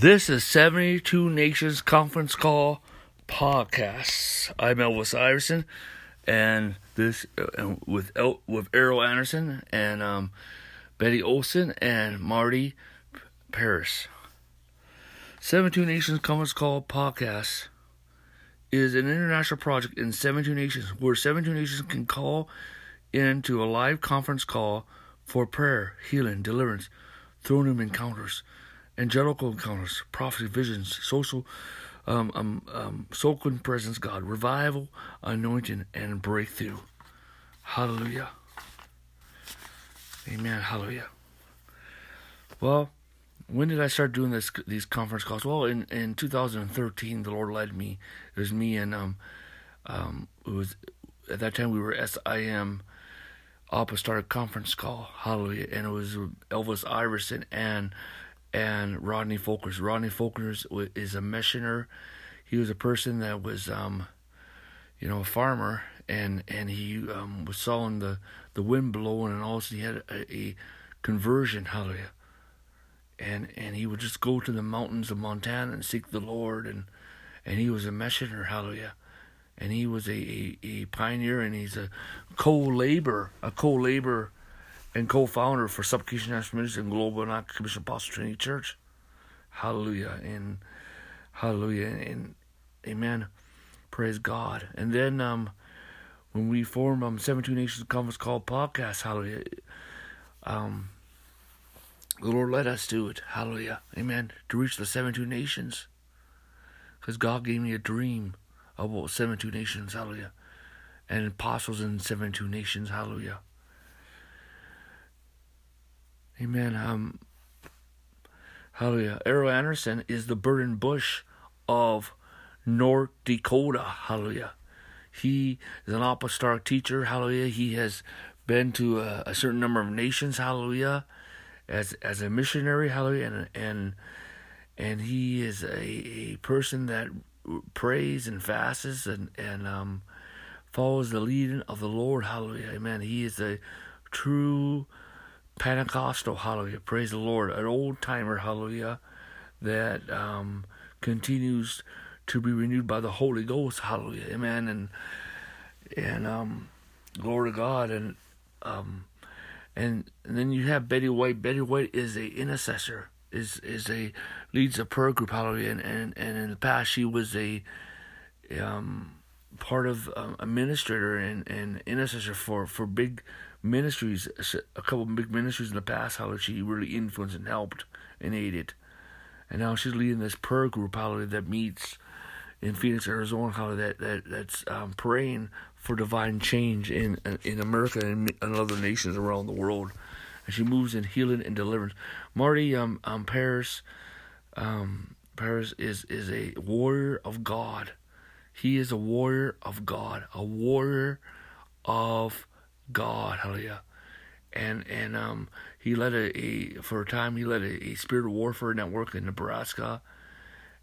This is 72 Nations Conference Call Podcast. I'm Elvis Iverson, and this uh, with El, with Erryl Anderson and um, Betty Olson and Marty Paris. 72 Nations Conference Call Podcast is an international project in 72 nations where 72 nations can call into a live conference call for prayer, healing, deliverance, throne room encounters angelical encounters, prophetic visions, social, um, um, um, presence, God, revival, anointing, and breakthrough. Hallelujah. Amen. Hallelujah. Well, when did I start doing this these conference calls? Well, in, in 2013, the Lord led me. It was me and um um it was at that time we were SIM Apostolic Conference Call. Hallelujah, and it was Elvis Iverson and and Rodney Folkers. Rodney Folkers is a missioner. He was a person that was, um, you know, a farmer, and and he um, was sawing the the wind blowing, and also he had a, a conversion. Hallelujah. And and he would just go to the mountains of Montana and seek the Lord, and and he was a missioner. Hallelujah. And he was a, a, a pioneer, and he's a co-labor, a co-labor and co-founder for Supplication National Ministry and Global and Commission Apostle Trinity Church. Hallelujah and hallelujah and amen. Praise God. And then um, when we formed um 72 Nations Conference called podcast, hallelujah. Um, the Lord led us to it, hallelujah, amen, to reach the 72 nations. Because God gave me a dream about 72 nations, hallelujah, and apostles in 72 nations, hallelujah. Amen. Um, hallelujah. Erryl Anderson is the burden bush of North Dakota. Hallelujah. He is an apostolic teacher. Hallelujah. He has been to a, a, certain number of nations. Hallelujah. As as a missionary. Hallelujah. And and and he is a, a person that prays and fasts and and um follows the leading of the Lord. Hallelujah. Amen. He is a true Pentecostal, hallelujah, praise the Lord, an old timer, hallelujah, that um, continues to be renewed by the Holy Ghost, hallelujah, amen, and and um, glory to God, and um, and, and then you have Betty White. Betty White is a intercessor, is is a leads a prayer group, hallelujah, and and, and in the past she was a um part of um, administrator and and intercessor for for big ministries, a couple big ministries in the past, how she really influenced and helped and aided. And now she's leading this prayer group, how that meets in Phoenix, Arizona, how that, that that's um, praying for divine change in in America and in other nations around the world. And she moves in healing and deliverance. Marty um, um Paris um Paris is is a warrior of God. He is a warrior of God, a warrior of God, hallelujah. And and um he led a, a for a time he led a, a spirit warfare network in Nebraska.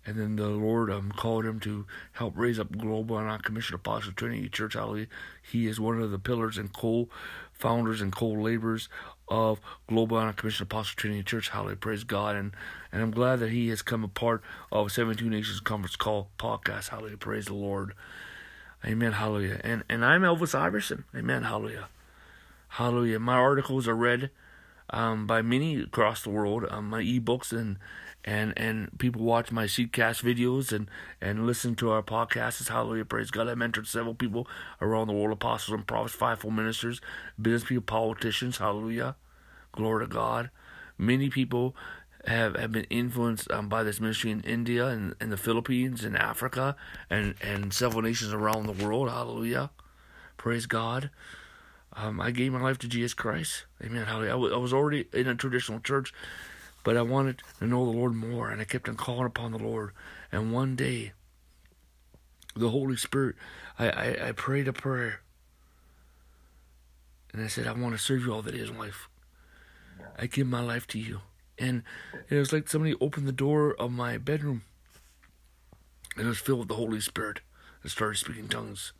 And then the Lord um, called him to help raise up Global and Commission Apostle Trinity Church. Hallelujah. He is one of the pillars and co-founders and co-laborers of Global and Commission Apostle Trinity Church. Hallelujah. Praise God. And and I'm glad that he has come a part of 72 Nations Conference Call podcast. Hallelujah. Praise the Lord. Amen. Hallelujah. And and I'm Elvis Iverson. Amen. Hallelujah. Hallelujah. My articles are read um, by many across the world. Um, my ebooks and and and people watch my Seedcast videos and and listen to our podcasts. Hallelujah, praise God. I mentored several people around the world: apostles and prophets, fivefold ministers, business people, politicians. Hallelujah, glory to God. Many people have, have been influenced um, by this ministry in India and in the Philippines and Africa and and several nations around the world. Hallelujah, praise God. Um, I gave my life to Jesus Christ. Amen. I was already in a traditional church, but I wanted to know the Lord more, and I kept on calling upon the Lord. And one day, the Holy Spirit, I, I, I prayed a prayer, and I said, I want to serve you all the days of life. I give my life to you. And it was like somebody opened the door of my bedroom, and it was filled with the Holy Spirit. and started speaking tongues.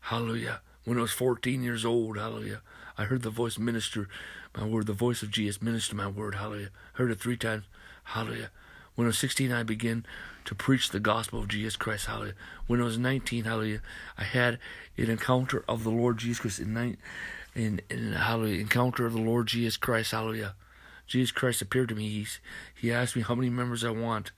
Hallelujah when I was 14 years old, hallelujah. I heard the voice minister my word, the voice of Jesus minister my word, hallelujah. Heard it three times, hallelujah. When I was 16, I began to preach the gospel of Jesus Christ. Hallelujah. When I was 19, hallelujah, I had an encounter of the Lord Jesus Christ in, in, in, in hallelujah, encounter of the Lord Jesus Christ. Hallelujah. Jesus Christ appeared to me. He's, he asked me how many members I want.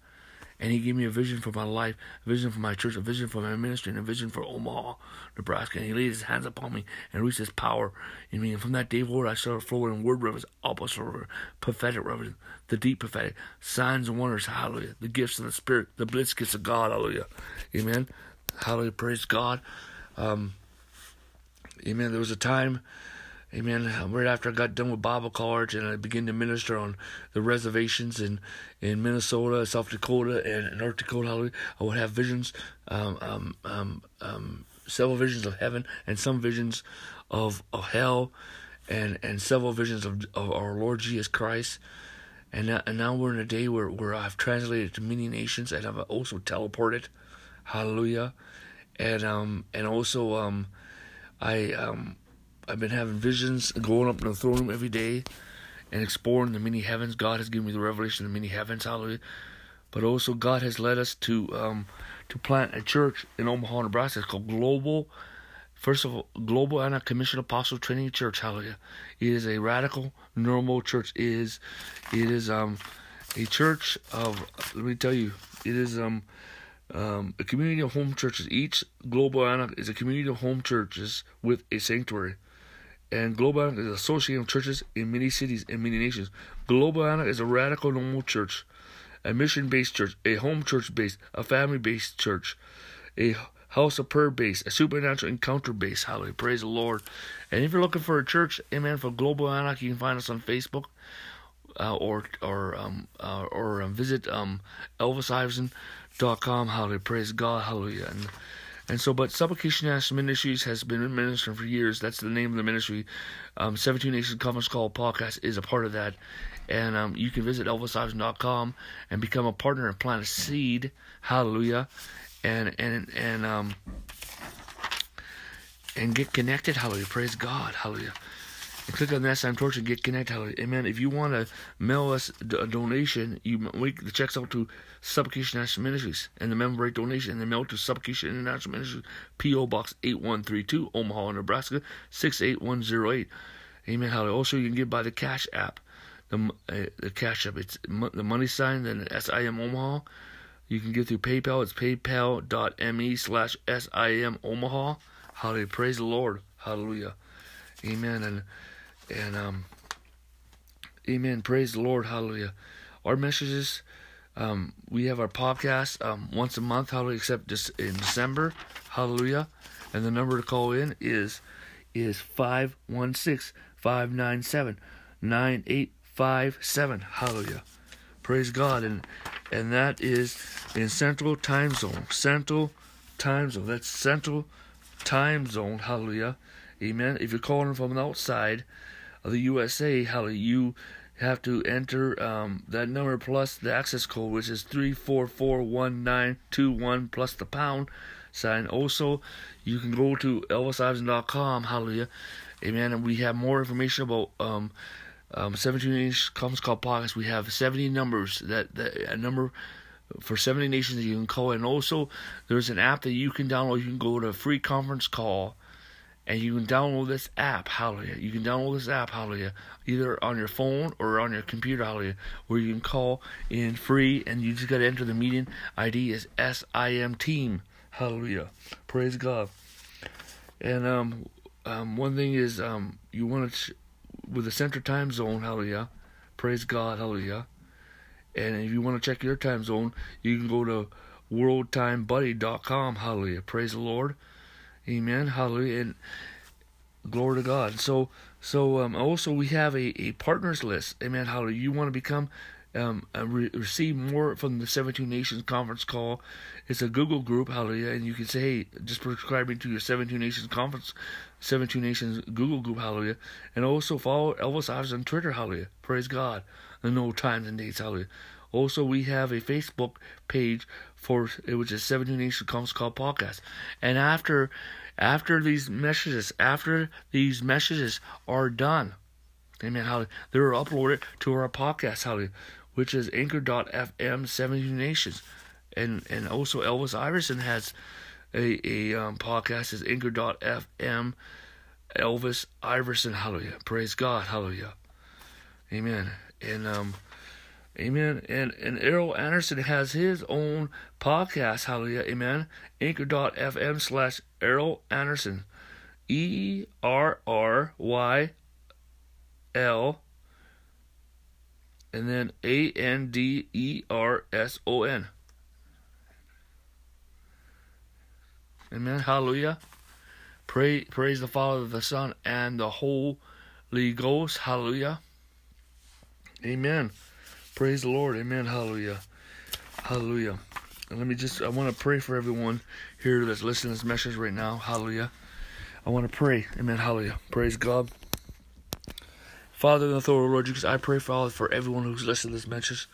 And he gave me a vision for my life, a vision for my church, a vision for my ministry, and a vision for Omaha, Nebraska. And he laid his hands upon me and released his power in me. And from that day forward, I started flowing in word reverence, apostle prophetic reverence, the deep prophetic, signs and wonders, hallelujah, the gifts of the Spirit, the blitz gifts of God, hallelujah. Amen. Hallelujah. Praise God. Um, amen. There was a time Amen. Right after I got done with Bible college and I began to minister on the reservations in, in Minnesota, South Dakota, and North Dakota, I would have visions, um, um, um, um, several visions of heaven and some visions of, of hell and, and several visions of, of our Lord Jesus Christ. And now, and now we're in a day where, where I've translated to many nations and I've also teleported. Hallelujah. And um and also um I um I've been having visions, going up in the throne room every day and exploring the many heavens. God has given me the revelation of the many heavens, hallelujah. But also God has led us to um, to plant a church in Omaha, Nebraska. It's called Global First of all, Global Anna Commission Apostle Training Church, hallelujah. It is a radical normal church. It is it is um a church of let me tell you, it is um um, a community of home churches. Each Global Anna is a community of home churches with a sanctuary and Global is associated with churches in many cities and many nations. Global is a radical normal church, a mission based church, a home church based, a family based church, a house of prayer based, a supernatural encounter based. Hallelujah. Praise the Lord. And if you're looking for a church, amen, for Global Anak, you can find us on Facebook. Uh, or or um, uh, or um, visit um, ElvisIverson.com. Hallelujah, praise God, hallelujah. And and so, but Supplication National Ministries has been ministering for years. That's the name of the ministry. Um, 17 Nations Conference Call podcast is a part of that. And um, you can visit elvisiverson.com and become a partner and plant a seed. Hallelujah. And, and, and, um, and get connected. Hallelujah. Praise God. Hallelujah click on that sign torch and get connected. Amen. If you want to mail us a donation, you make the checks out to Supplication National Ministries and the member rate donation and the mail to Supplication International Ministries, P.O. Box 8132, Omaha, Nebraska 68108. Amen. Hallelujah. Also, you can give by the Cash App. The, uh, the Cash App, it's the money sign, then SIM Omaha. You can give through PayPal. It's paypal.me slash SIM Omaha. Hallelujah. Praise the Lord. Hallelujah. Amen. And and um, amen. Praise the Lord. Hallelujah. Our messages, um, we have our podcast um, once a month. Hallelujah. Except just in December. Hallelujah. And the number to call in is is 516 597 9857. Hallelujah. Praise God. And and that is in Central Time Zone. Central Time Zone. That's Central Time Zone. Hallelujah. Amen. If you're calling from outside, of the USA, how you have to enter um, that number plus the access code, which is three four four one nine two one plus the pound sign. Also, you can go to elvisiverson.com. Hallelujah, amen. And we have more information about um, um, 17 inch conference call podcast. We have 70 numbers that, that a number for 70 nations that you can call. And also, there's an app that you can download. You can go to free conference call and you can download this app, hallelujah. You can download this app, hallelujah, either on your phone or on your computer, hallelujah, where you can call in free and you just got to enter the meeting ID is SIM Team, hallelujah. Praise God. And um, um, one thing is um, you want to, with the center time zone, hallelujah, praise God, hallelujah. And if you want to check your time zone, you can go to worldtimebuddy.com, hallelujah, praise the Lord. Amen. Hallelujah. And glory to God. So so um, also we have a, a partners list. Amen. Hallelujah. You want to become um, uh, re- receive more from the 17 Nations conference call. It's a Google group, hallelujah, and you can say, hey, just subscribing to your 17 Nations conference, 17 Nations Google group, hallelujah, and also follow Elvis Ives on Twitter, hallelujah, praise God, and no times and dates, hallelujah. Also, we have a Facebook page for it was a 17 Nations Conference Call podcast, and after after these messages, after these messages are done, Amen. Hallelujah. They're uploaded to our podcast. Hallelujah which is Anchor.fm 17 Nations. And and also Elvis Iverson has a, a um, podcast is Anchor.fm Elvis Iverson. Hallelujah. Praise God. Hallelujah. Amen. And um Amen. And and Erryl Anderson has his own podcast. Hallelujah. Amen. Anchor.fm slash Erryl Anderson. E R R Y L and then A N D E R S O N. Amen. Hallelujah. Pray, praise the Father, the Son, and the Holy Ghost. Hallelujah. Amen. Praise the Lord. Amen. Hallelujah. Hallelujah. And let me just, I want to pray for everyone here that's listening to this message right now. Hallelujah. I want to pray. Amen. Hallelujah. Praise God. Father, in the authority of Lord Jesus, I pray, Father, for everyone who's listening to this message.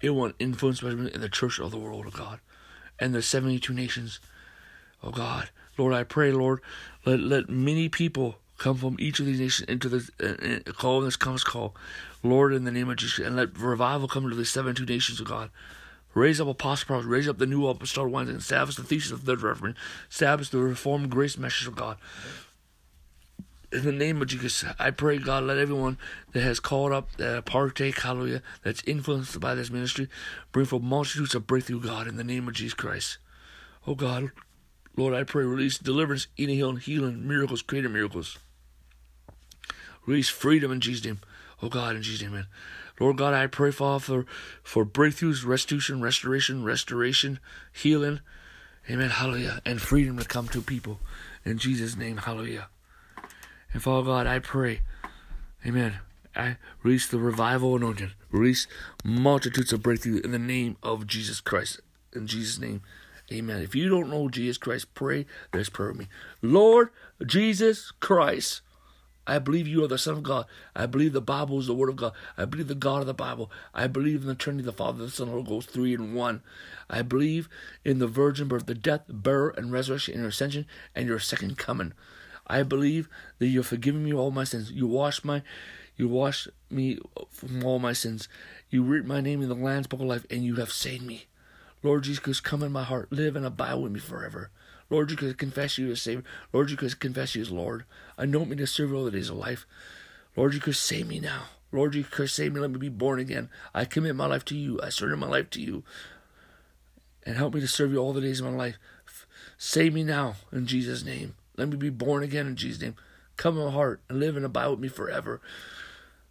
It will influence in the church of the world, of God, and the 72 nations, oh God. Lord, I pray, Lord, let, let many people come from each of these nations into the uh, uh call this comes call. Lord, in the name of Jesus, and let revival come to the 72 nations, of God. Raise up apostles, raise up the new apostolic ones, and establish the thesis of the Reverend, establish the reformed grace message of God. In the name of Jesus, I pray, God, let everyone that has called up, that partake, hallelujah, that's influenced by this ministry, bring forth multitudes of breakthrough, God, in the name of Jesus Christ. Oh, God, Lord, I pray, release deliverance, healing, healing, miracles, creative miracles. Release freedom in Jesus' name. Oh, God, in Jesus' name. Lord God, I pray, Father, for, for breakthroughs, restitution, restoration, restoration, healing. Amen. Hallelujah. And freedom to come to people. In Jesus' name. Hallelujah. And Father God, I pray. Amen. I release the revival anointing. Release multitudes of breakthrough in the name of Jesus Christ. In Jesus' name. Amen. If you don't know Jesus Christ, pray this prayer with me. Lord Jesus Christ. I believe you are the Son of God. I believe the Bible is the Word of God. I believe the God of the Bible. I believe in the Trinity, the Father, the Son, the Holy Ghost, three in one. I believe in the virgin birth, the death, burial, and resurrection, and your ascension, and your second coming. I believe that you have forgiven me all my sins. You wash my, you wash me from all my sins. You write my name in the Lamb's Book of Life, and you have saved me. Lord Jesus, come in my heart, live and abide with me forever. Lord, you could confess you as Savior. Lord, you could confess you as Lord. Anoint me to serve you all the days of life. Lord, you could save me now. Lord, you could save me. Let me be born again. I commit my life to you. I surrender my life to you. And help me to serve you all the days of my life. Save me now in Jesus' name. Let me be born again in Jesus' name. Come in my heart and live and abide with me forever.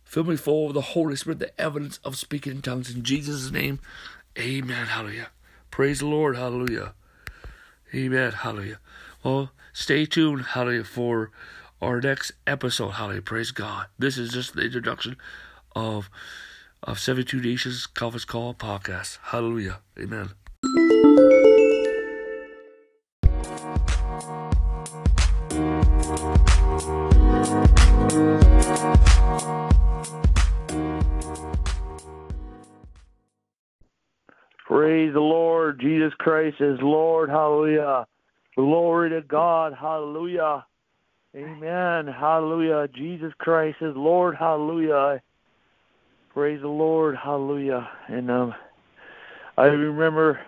Fill me full of the Holy Spirit, the evidence of speaking in tongues. In Jesus' name, amen. Hallelujah. Praise the Lord. Hallelujah. Amen. Hallelujah. Well, stay tuned, hallelujah, for our next episode. Hallelujah. Praise God. This is just the introduction of of 72 Nations Conference Call podcast. Hallelujah. Amen. Jesus Christ is Lord. Hallelujah. Glory to God. Hallelujah. Amen. Hallelujah. Jesus Christ is Lord. Hallelujah. Praise the Lord. Hallelujah. And um I remember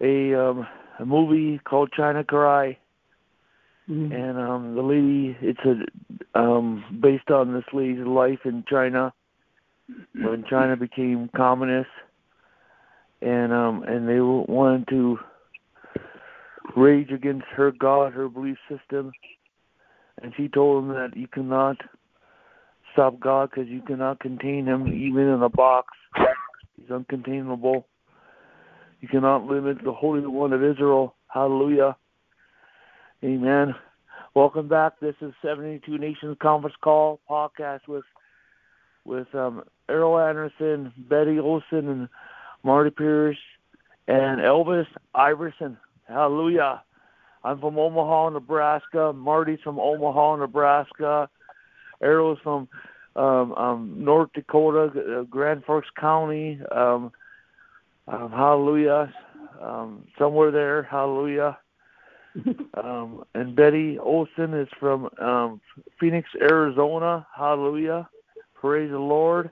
a um a movie called China Cry. Mm-hmm. And um the lady it's a um based on this lady's life in China when China became communist and um and they wanted to rage against her God, her belief system, and she told them that you cannot stop God because you cannot contain him even in a box. He's uncontainable. You cannot limit the Holy One of Israel. Hallelujah. Amen. Welcome back. This is 72 Nations Conference Call podcast with with um, Erryl Anderson, Betty Olson, and Marty Pierce, and Elvis Iverson. Hallelujah. I'm from Omaha, Nebraska. Marty's from Omaha, Nebraska. Erryl's from um, um, North Dakota, uh, Grand Forks County. Um, um, hallelujah. Um, somewhere there. Hallelujah. um, and Betty Olson is from um, Phoenix, Arizona. Hallelujah. Praise the Lord.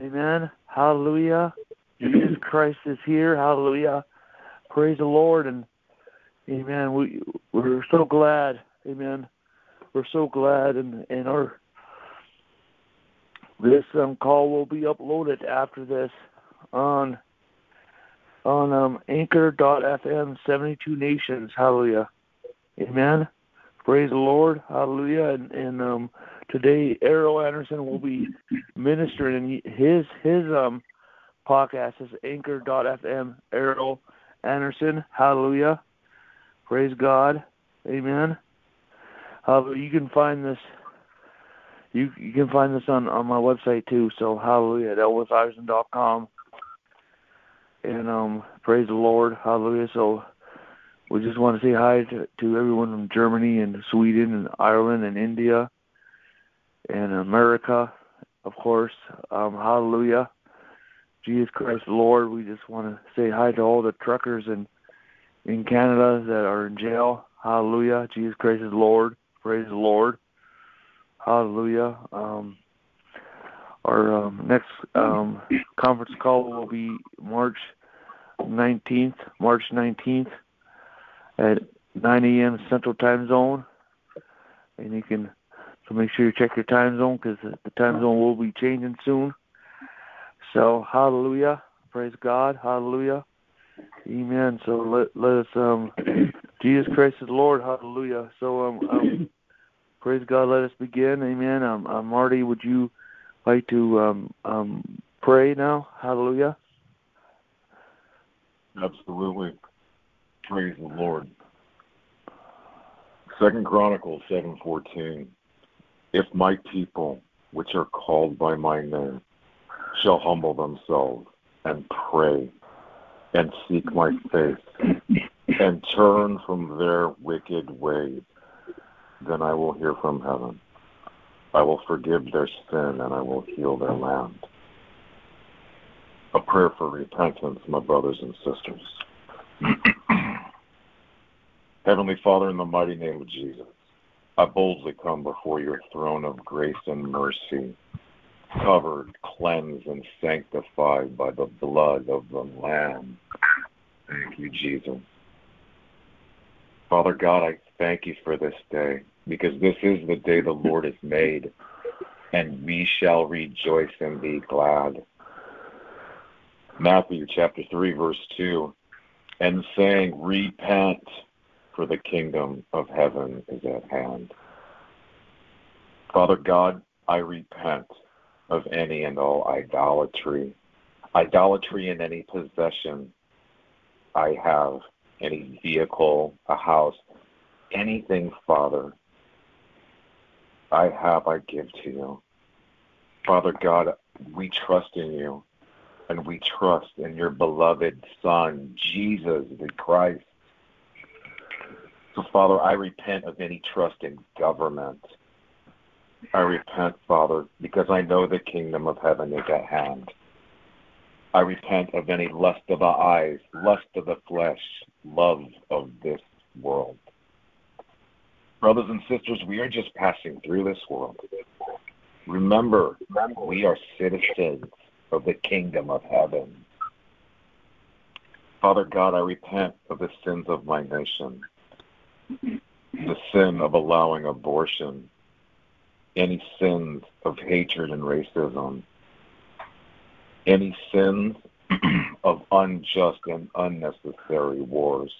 Amen. Hallelujah. Jesus Christ is here. Hallelujah. Praise the Lord and Amen. We we're so glad. Amen. We're so glad and and our this um, call will be uploaded after this on on um, anchor.fm 72 nations hallelujah amen praise the lord hallelujah and, and um, today erryl anderson will be ministering his his um podcast is anchor.fm erryl anderson hallelujah praise god amen hallelujah you can find this you you can find this on on my website too. So hallelujah at elvisiverson.com. And um, praise the Lord, hallelujah. So we just want to say hi to, to everyone from Germany and Sweden and Ireland and India and America, of course. Um, hallelujah. Jesus Christ Lord. We just want to say hi to all the truckers in in Canada that are in jail. Hallelujah. Jesus Christ is Lord. Praise the Lord. Hallelujah. Um, our um, next um, conference call will be March 19th, March 19th at 9 a.m. Central Time Zone. And you can, so make sure you check your time zone because the time zone will be changing soon. So, hallelujah. Praise God. Hallelujah. Amen. So let, let us, um, Jesus Christ is Lord. Hallelujah. So, um, um Praise God. Let us begin. Amen. Um, uh, Marty, would you like to um, um, pray now? Hallelujah. Absolutely. Praise the Lord. Second Chronicles seven fourteen. If my people, which are called by my name, shall humble themselves and pray and seek my face and turn from their wicked ways, then I will hear from heaven. I will forgive their sin and I will heal their land. A prayer for repentance, my brothers and sisters. Heavenly Father, in the mighty name of Jesus, I boldly come before your throne of grace and mercy, covered, cleansed, and sanctified by the blood of the Lamb. Thank you, Jesus. Father God, I thank you for this day because this is the day the Lord has made, and we shall rejoice and be glad. Matthew chapter 3, verse 2, and saying, Repent, for the kingdom of heaven is at hand. Father God, I repent of any and all idolatry, idolatry in any possession I have, any vehicle, a house, anything, Father, I have, I give to you. Father God, we trust in you and we trust in your beloved Son, Jesus the Christ. So, Father, I repent of any trust in government. I repent, Father, because I know the kingdom of heaven is at hand. I repent of any lust of the eyes, lust of the flesh, love of this world. Brothers and sisters, we are just passing through this world. Remember, we are citizens of the kingdom of heaven. Father God, I repent of the sins of my nation, the sin of allowing abortion, any sins of hatred and racism, any sins of unjust and unnecessary wars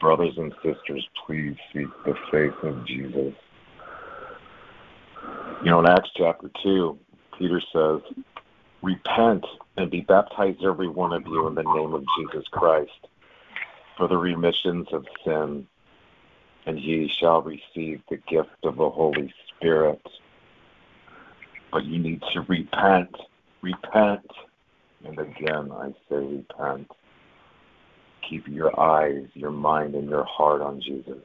brothers and sisters, please seek the face of Jesus. You know, in Acts chapter 2, Peter says, Repent and be baptized, every one of you, in the name of Jesus Christ, for the remissions of sin, and ye shall receive the gift of the Holy Spirit. But you need to repent, repent, and again I say repent keep your eyes, your mind, and your heart on Jesus.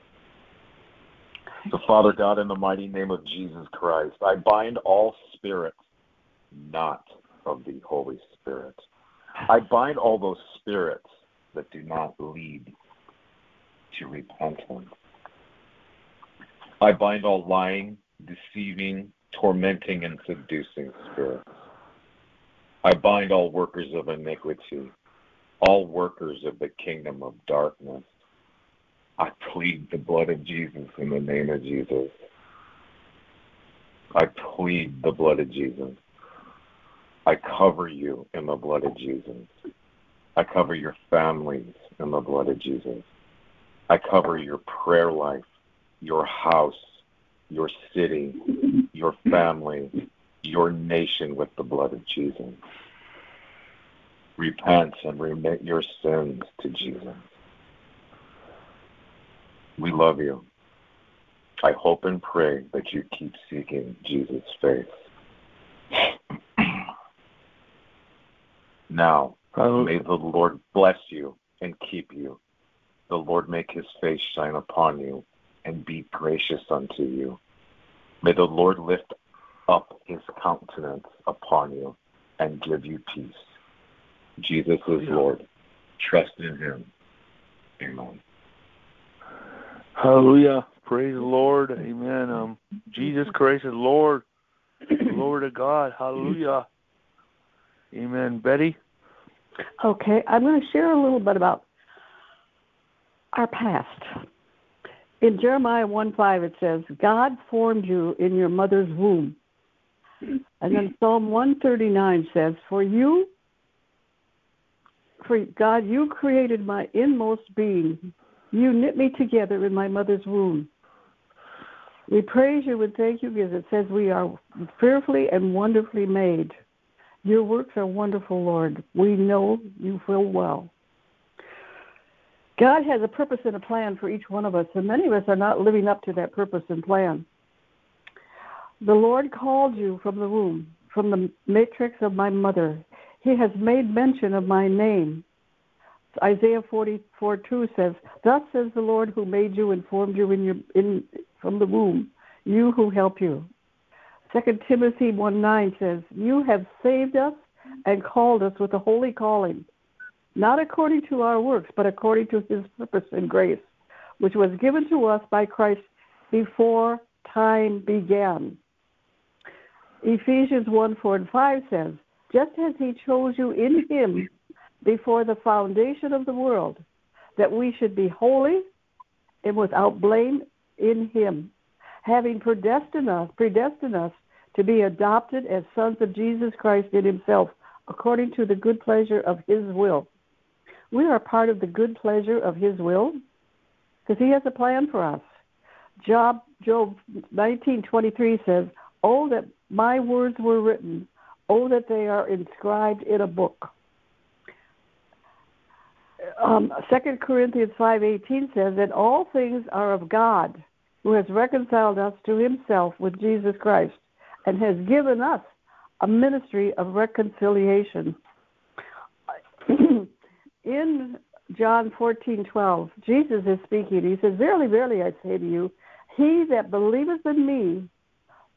So, Father God, in the mighty name of Jesus Christ, I bind all spirits not of the Holy Spirit. I bind all those spirits that do not lead to repentance. I bind all lying, deceiving, tormenting, and seducing spirits. I bind all workers of iniquity, all workers of the kingdom of darkness. I plead the blood of Jesus in the name of Jesus. I plead the blood of Jesus. I cover you in the blood of Jesus. I cover your families in the blood of Jesus. I cover your prayer life, your house, your city, your family, your nation with the blood of Jesus. Repent and remit your sins to Jesus. We love you. I hope and pray that you keep seeking Jesus' face. now, may the Lord bless you and keep you. The Lord make his face shine upon you and be gracious unto you. May the Lord lift up his countenance upon you and give you peace. Jesus is Lord. Trust in him. Amen. Hallelujah. Praise the Lord. Amen. Um, Jesus Christ is Lord. Lord of God. Hallelujah. Amen. Betty? Okay, I'm going to share a little bit about our past. In Jeremiah 1 5, it says, God formed you in your mother's womb. And then Psalm 139 says, For you, for God, you created my inmost being. You knit me together in my mother's womb. We praise you and thank you because it says we are fearfully and wonderfully made. Your works are wonderful, Lord. We know you full well. God has a purpose and a plan for each one of us, and many of us are not living up to that purpose and plan. The Lord called you from the womb, from the matrix of my mother. He has made mention of my name. Isaiah 44 2 says, Thus says the Lord who made you and formed you in your, in, from the womb, you who help you. 2 Timothy 1 9 says, You have saved us and called us with a holy calling not according to our works, but according to his purpose and grace, which was given to us by Christ before time began. Ephesians 1 4 and 5 says, Just as he chose you in him before the foundation of the world, that we should be holy and without blame in him, having predestined us, predestined us to be adopted as sons of Jesus Christ in himself, according to the good pleasure of his will we are part of the good pleasure of His will because He has a plan for us. Job Job 19:23 says, "Oh that my words were written, oh that they are inscribed in a book." Um, 2 Corinthians 5:18 says that all things are of God, who has reconciled us to Himself with Jesus Christ, and has given us a ministry of reconciliation. In John 14:12, Jesus is speaking. He says, "Verily, verily, I say to you, he that believeth in me,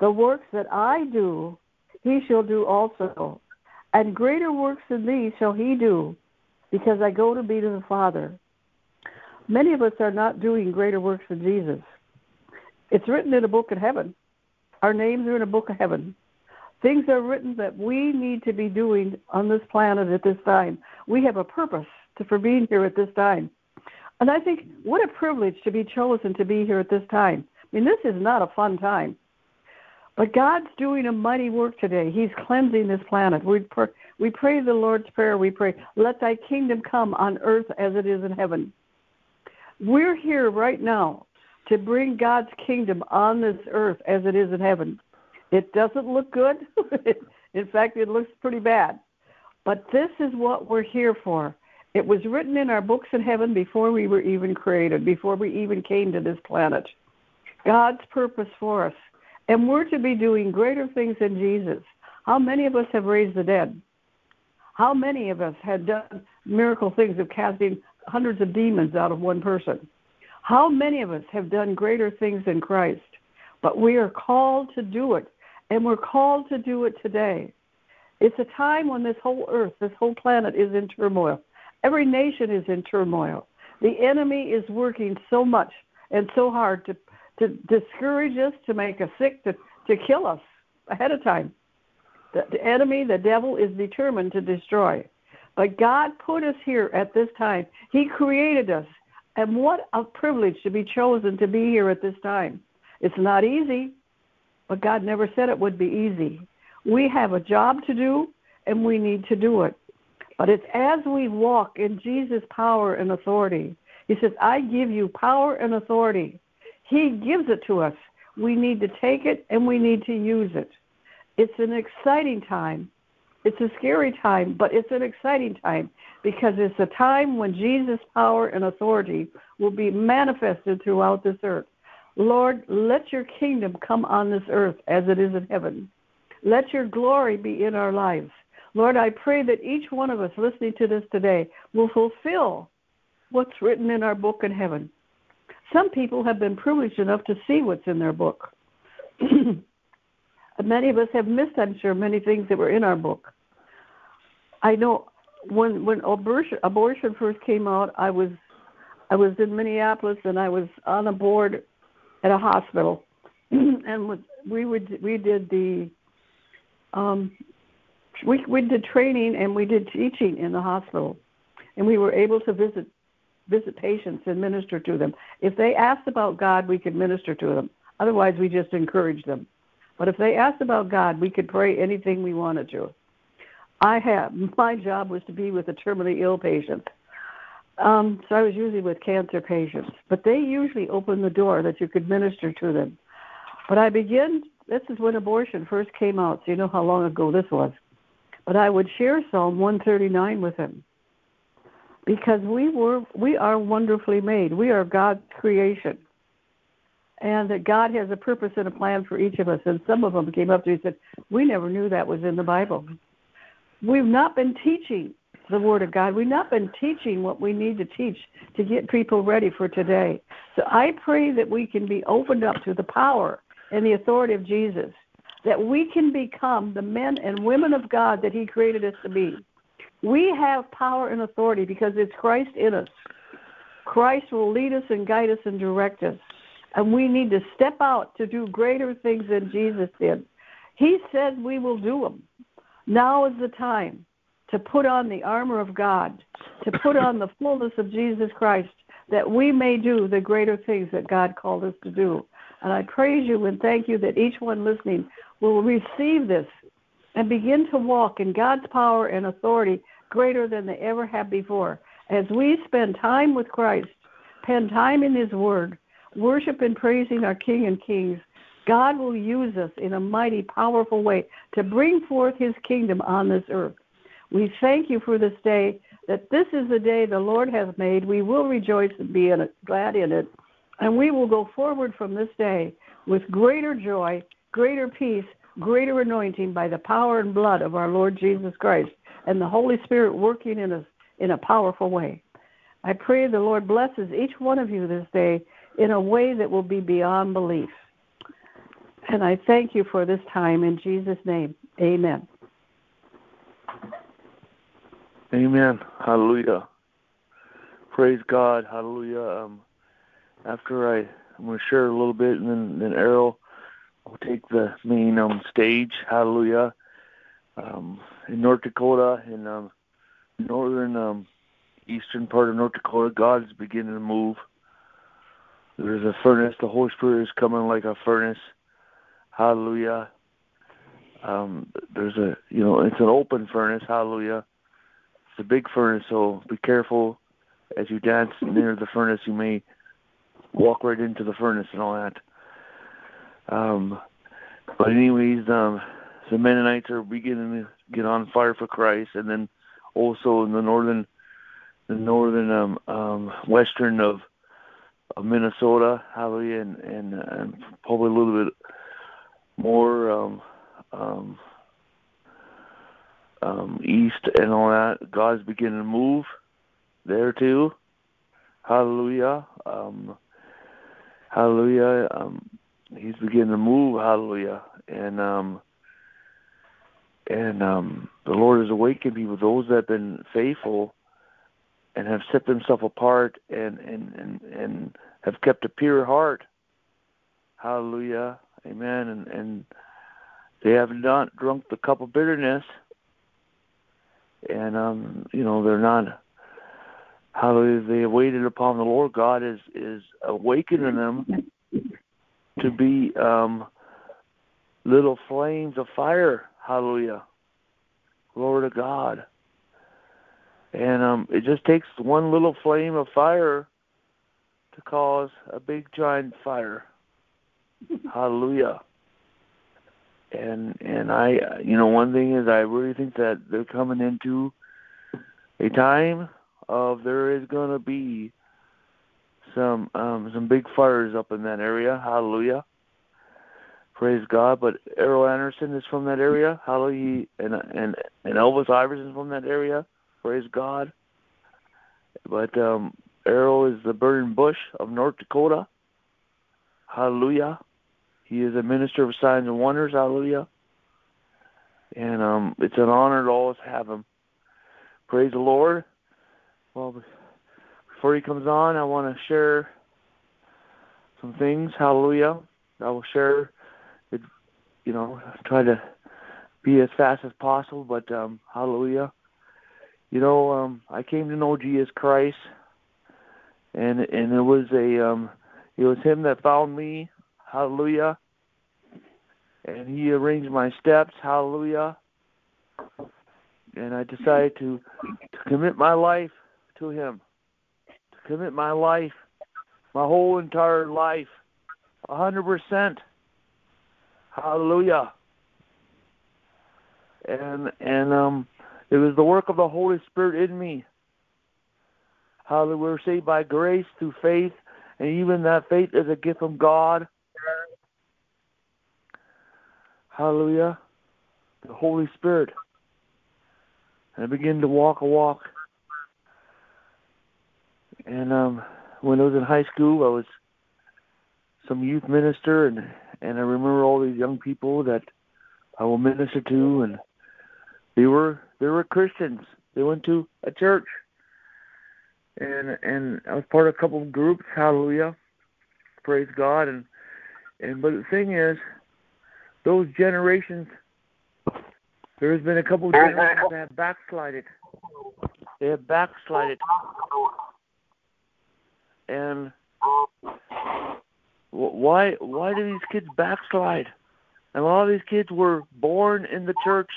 the works that I do, he shall do also, and greater works than these shall he do, because I go to be to the Father." Many of us are not doing greater works than Jesus. It's written in a book of heaven. Our names are in a book of heaven. Things are written that we need to be doing on this planet at this time. We have a purpose to, for being here at this time. And I think what a privilege to be chosen to be here at this time. I mean, this is not a fun time. But God's doing a mighty work today. He's cleansing this planet. We pray, we pray the Lord's Prayer. We pray, let thy kingdom come on earth as it is in heaven. We're here right now to bring God's kingdom on this earth as it is in heaven. It doesn't look good. in fact, it looks pretty bad. But this is what we're here for. It was written in our books in heaven before we were even created, before we even came to this planet. God's purpose for us. And we're to be doing greater things than Jesus. How many of us have raised the dead? How many of us had done miracle things of casting hundreds of demons out of one person? How many of us have done greater things than Christ? But we are called to do it, and we're called to do it today. It's a time when this whole earth, this whole planet is in turmoil. Every nation is in turmoil. The enemy is working so much and so hard to, to discourage us, to make us sick, to, to kill us ahead of time. The, the enemy, the devil, is determined to destroy. But God put us here at this time. He created us. And what a privilege to be chosen to be here at this time. It's not easy, but God never said it would be easy. We have a job to do, and we need to do it. But it's as we walk in Jesus' power and authority. He says, I give you power and authority. He gives it to us. We need to take it and we need to use it. It's an exciting time. It's a scary time, but it's an exciting time because it's a time when Jesus' power and authority will be manifested throughout this earth. Lord, let your kingdom come on this earth as it is in heaven. Let your glory be in our lives. Lord, I pray that each one of us listening to this today will fulfill what's written in our book in heaven. Some people have been privileged enough to see what's in their book. many of us have missed, I'm sure, many things that were in our book. I know when when abortion abortion first came out, I was I was in Minneapolis and I was on a board at a hospital, and we would we did the um, we we did training and we did teaching in the hospital, and we were able to visit visit patients and minister to them. If they asked about God, we could minister to them. Otherwise, we just encouraged them. But if they asked about God, we could pray anything we wanted to. I have my job was to be with the terminally ill patients. Um, so I was usually with cancer patients, but they usually opened the door that you could minister to them. But I began. This is when abortion first came out, so you know how long ago this was. But I would share Psalm 139 with him because we were we are wonderfully made. We are God's creation. And that God has a purpose and a plan for each of us. And some of them came up to me and said, We never knew that was in the Bible. We've not been teaching the Word of God. We've not been teaching what we need to teach to get people ready for today. So I pray that we can be opened up to the power and the authority of Jesus, that we can become the men and women of God that He created us to be. We have power and authority because it's Christ in us. Christ will lead us and guide us and direct us. And we need to step out to do greater things than Jesus did. He said we will do them. Now is the time to put on the armor of God, to put on the fullness of Jesus Christ, that we may do the greater things that God called us to do. And I praise you and thank you that each one listening will receive this and begin to walk in God's power and authority greater than they ever have before. As we spend time with Christ, spend time in His Word, worship and praising our King and Kings, God will use us in a mighty, powerful way to bring forth His kingdom on this earth. We thank you for this day, that this is the day the Lord has made. We will rejoice and be in it, glad in it. And we will go forward from this day with greater joy, greater peace, greater anointing by the power and blood of our Lord Jesus Christ and the Holy Spirit working in us in a powerful way. I pray the Lord blesses each one of you this day in a way that will be beyond belief. And I thank you for this time in Jesus' name. Amen. Amen. Hallelujah. Praise God. Hallelujah. Um, after I, I'm going to share a little bit, and then, then Erryl take the main um, stage. Hallelujah. Um, in North Dakota, in um, northern um, eastern part of North Dakota, God is beginning to move. There's a furnace. The Holy Spirit is coming like a furnace. Hallelujah. Um, there's a, you know, it's an open furnace. Hallelujah. It's a big furnace, so be careful as you dance near the furnace. You may walk right into the furnace and all that. Um, but anyways, um, the Mennonites are beginning to get on fire for Christ, and then also in the northern, the northern um, um, western of of Minnesota, hallelujah, and, and, and probably a little bit more um, um, um, east and all that. God's beginning to move there too. Hallelujah. Um, hallelujah. Um, he's beginning to move. Hallelujah. And um, and um, the Lord has awakened people, those that have been faithful and have set themselves apart and, and, and, and have kept a pure heart. Hallelujah. Amen. And, and they have not drunk the cup of bitterness, and um, you know they're not. Hallelujah! They waited upon the Lord. God is is awakening them to be um, little flames of fire. Hallelujah! Glory to God. And um, it just takes one little flame of fire to cause a big giant fire. Hallelujah. And and I, you know, one thing is I really think that they're coming into a time of there is going to be some um some big fires up in that area. Hallelujah. Praise God. But Erryl Anderson is from that area. Hallelujah. And and and Elvis Iverson from that area. Praise God. But um Errol is the burning bush of North Dakota. Hallelujah. He is a minister of signs and wonders. Hallelujah. And um, it's an honor to always have him. Praise the Lord. Well, before he comes on, I want to share some things. Hallelujah. I will share it, you know, try to be as fast as possible, but um, hallelujah. You know, um, I came to know Jesus Christ and and it was a um it was him that found me hallelujah and he arranged my steps hallelujah and i decided to to commit my life to him commit my life my whole entire life a hundred percent hallelujah and and um it was the work of the holy spirit in me Hallelujah. We're saved by grace through faith, and even that faith is a gift from God. Hallelujah. The Holy Spirit. And I began to walk a walk. And um when I was in high school I was some youth minister and and I remember all these young people that I will minister to and they were they were Christians. They went to a church and and I was part of a couple of groups. Hallelujah, praise God. And and but the thing is, those generations, there has been a couple of generations that have backslided. They have backslided, and why why do these kids backslide? And a lot of these kids were born in the church.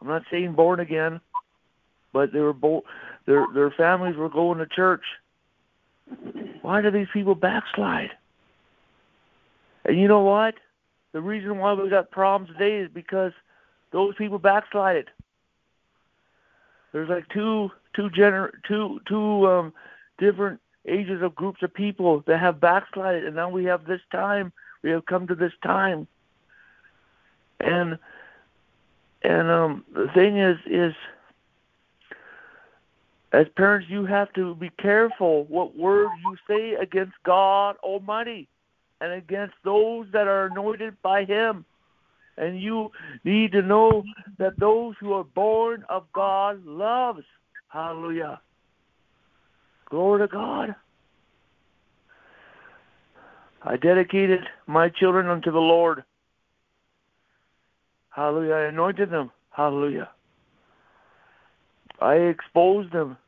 I'm not saying born again, but they were born their their families were going to church. Why do these people backslide? And you know what? The reason why we got problems today is because those people backslided. There's like two two gener two two um different ages of groups of people that have backslided and now we have this time we have come to this time and and um the thing is is as parents, you have to be careful what words you say against God Almighty and against those that are anointed by Him. And you need to know that those who are born of God loves. Hallelujah. Glory to God. I dedicated my children unto the Lord. Hallelujah. I anointed them. Hallelujah. I exposed them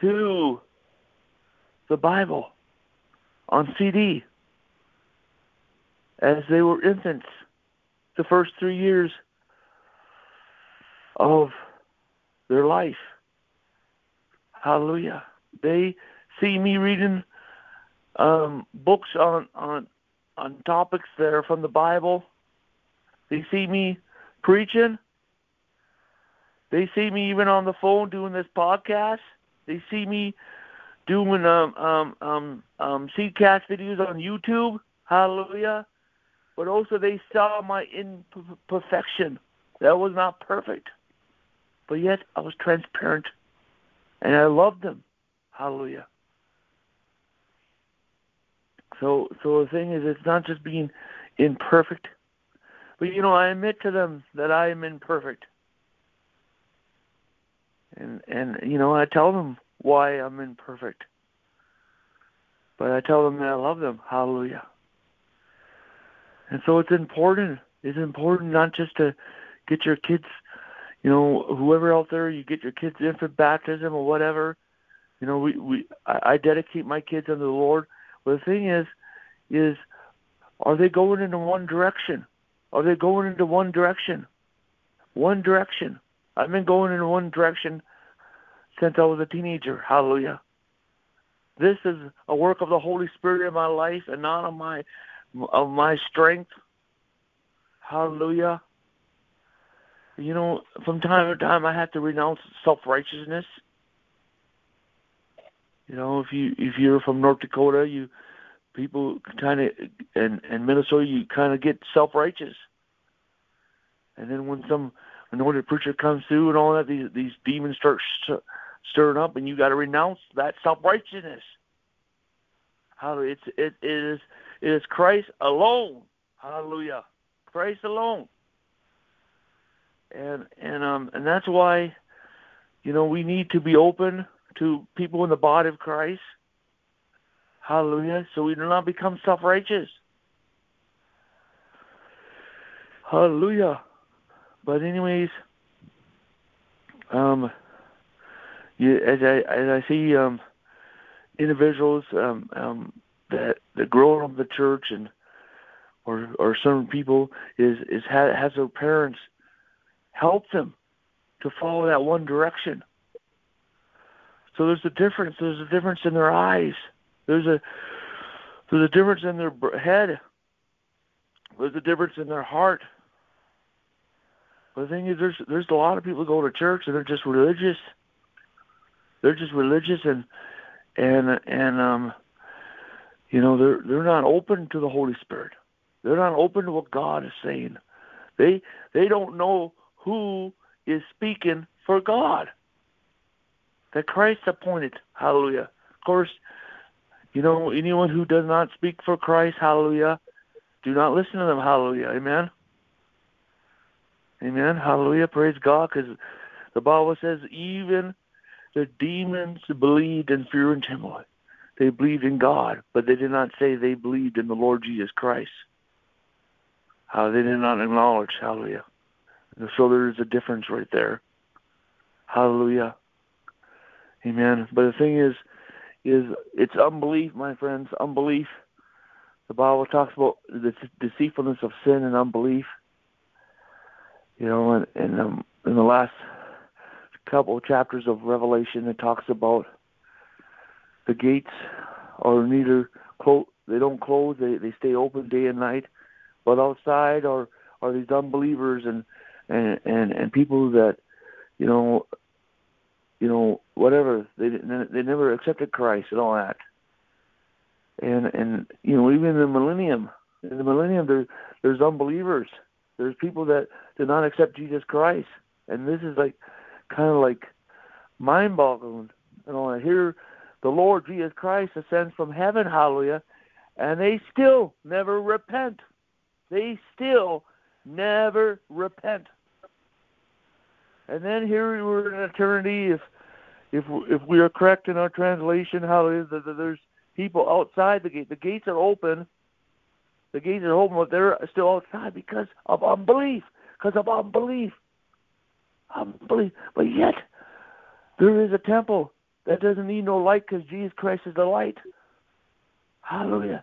to the Bible on CD as they were infants the first three years of their life. Hallelujah. They see me reading um, books on, on on topics that are from the Bible. They see me preaching. They see me even on the phone doing this podcast. They see me doing um um um um CCast videos on YouTube. Hallelujah. But also they saw my imperfection. That was not perfect. But yet I was transparent. And I loved them. Hallelujah. So so the thing is it's not just being imperfect. But you know, I admit to them that I am imperfect and and you know I tell them why I'm imperfect, but I tell them that I love them. Hallelujah. And so it's important. It's important not just to get your kids, you know, whoever out there, you get your kids infant baptism or whatever. You know, we we I, I dedicate my kids unto the Lord. But the thing is, is are they going into one direction? Are they going into one direction? One direction. I've been going in one direction since I was a teenager. Hallelujah. This is a work of the Holy Spirit in my life and not of my of my strength. Hallelujah. You know, from time to time I have to renounce self righteousness. You know, if you if you're from North Dakota, you people kind of and and Minnesota, you kind of get self righteous. And then when some anointed preacher comes through and all that, these these demons start stirring up, and you got to renounce that self righteousness. Hallelujah! It's it, it is it is Christ alone. Hallelujah! Christ alone. And and um and that's why, you know, we need to be open to people in the body of Christ. Hallelujah! So we do not become self righteous. Hallelujah. But anyways, um, you, as I as I see um, individuals um, um, that that grow up in the church and or or some people is is ha, has their parents help them to follow that one direction. So there's a difference. There's a difference in their eyes. There's a there's a difference in their head. There's a difference in their heart. But the thing is, there's there's a lot of people who go to church and they're just religious. They're just religious and and and um, you know they're they're not open to the Holy Spirit. They're not open to what God is saying. They they don't know who is speaking for God. That Christ appointed. Hallelujah. Of course, you know anyone who does not speak for Christ. Hallelujah. Do not listen to them. Hallelujah. Amen. Amen. Hallelujah. Praise God. Because the Bible says even the demons believed in fear and trembling. They believed in God, but they did not say they believed in the Lord Jesus Christ. How they did not acknowledge. Hallelujah. So there is a difference right there. Hallelujah. Amen. But the thing is, is it's unbelief, my friends. Unbelief. The Bible talks about the deceitfulness of sin and unbelief. You know, and, and um, in the last couple of chapters of Revelation, it talks about the gates are neither close, they don't close, they they stay open day and night, but outside are are these unbelievers and and and and people that you know you know whatever they they never accepted Christ and all that and and you know even in the millennium in the millennium there there's unbelievers there's people that did not accept Jesus Christ, and this is like kind of like mind-boggling. You know, I hear the Lord Jesus Christ ascends from heaven, hallelujah, and they still never repent. They still never repent. And then here we're in eternity. If if if we are correct in our translation, hallelujah, that there's people outside the gate. The gates are open, the gates are open, but they're still outside because of unbelief. Because of unbelief. Unbelief. But yet, there is a temple that doesn't need no light because Jesus Christ is the light. Hallelujah.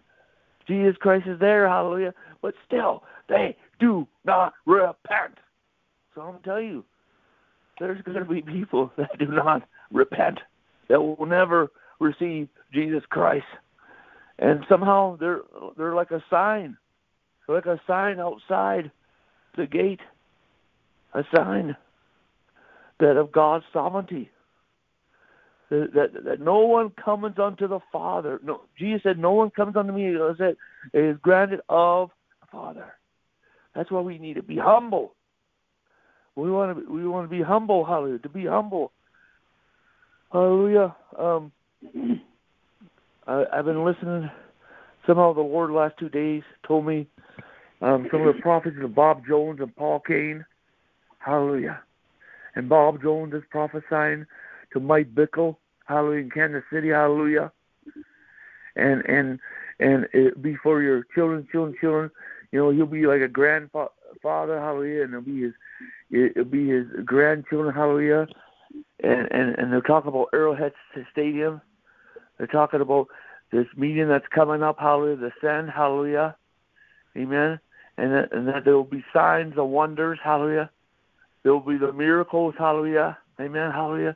Jesus Christ is there, hallelujah. But still, they do not repent. So I'm telling you, there's going to be people that do not repent, that will never receive Jesus Christ and somehow they're they're like a sign, like a sign outside the gate, a sign that of God's sovereignty. That, that, that no one comes unto the Father. No, Jesus said, "No one comes unto me." "It is granted of the Father." That's why we need to be humble. We want to. We want to be humble. Hallelujah. To be humble. Hallelujah. Um, I, I've been listening. Somehow the Lord last two days told me um, some of the prophets of Bob Jones and Paul Cain, Hallelujah. And Bob Jones is prophesying to Mike Bickle. Hallelujah in Kansas City. Hallelujah. And and and it be for your children, children, children. You know, he'll be like a grandfather father, hallelujah, and it'll be his it'll be his grandchildren, hallelujah. And and and they're talking about Arrowhead Stadium. They're talking about this meeting that's coming up, hallelujah, the send, hallelujah. Amen. And that, and that there will be signs and wonders, hallelujah. There will be the miracles, hallelujah. Amen, hallelujah.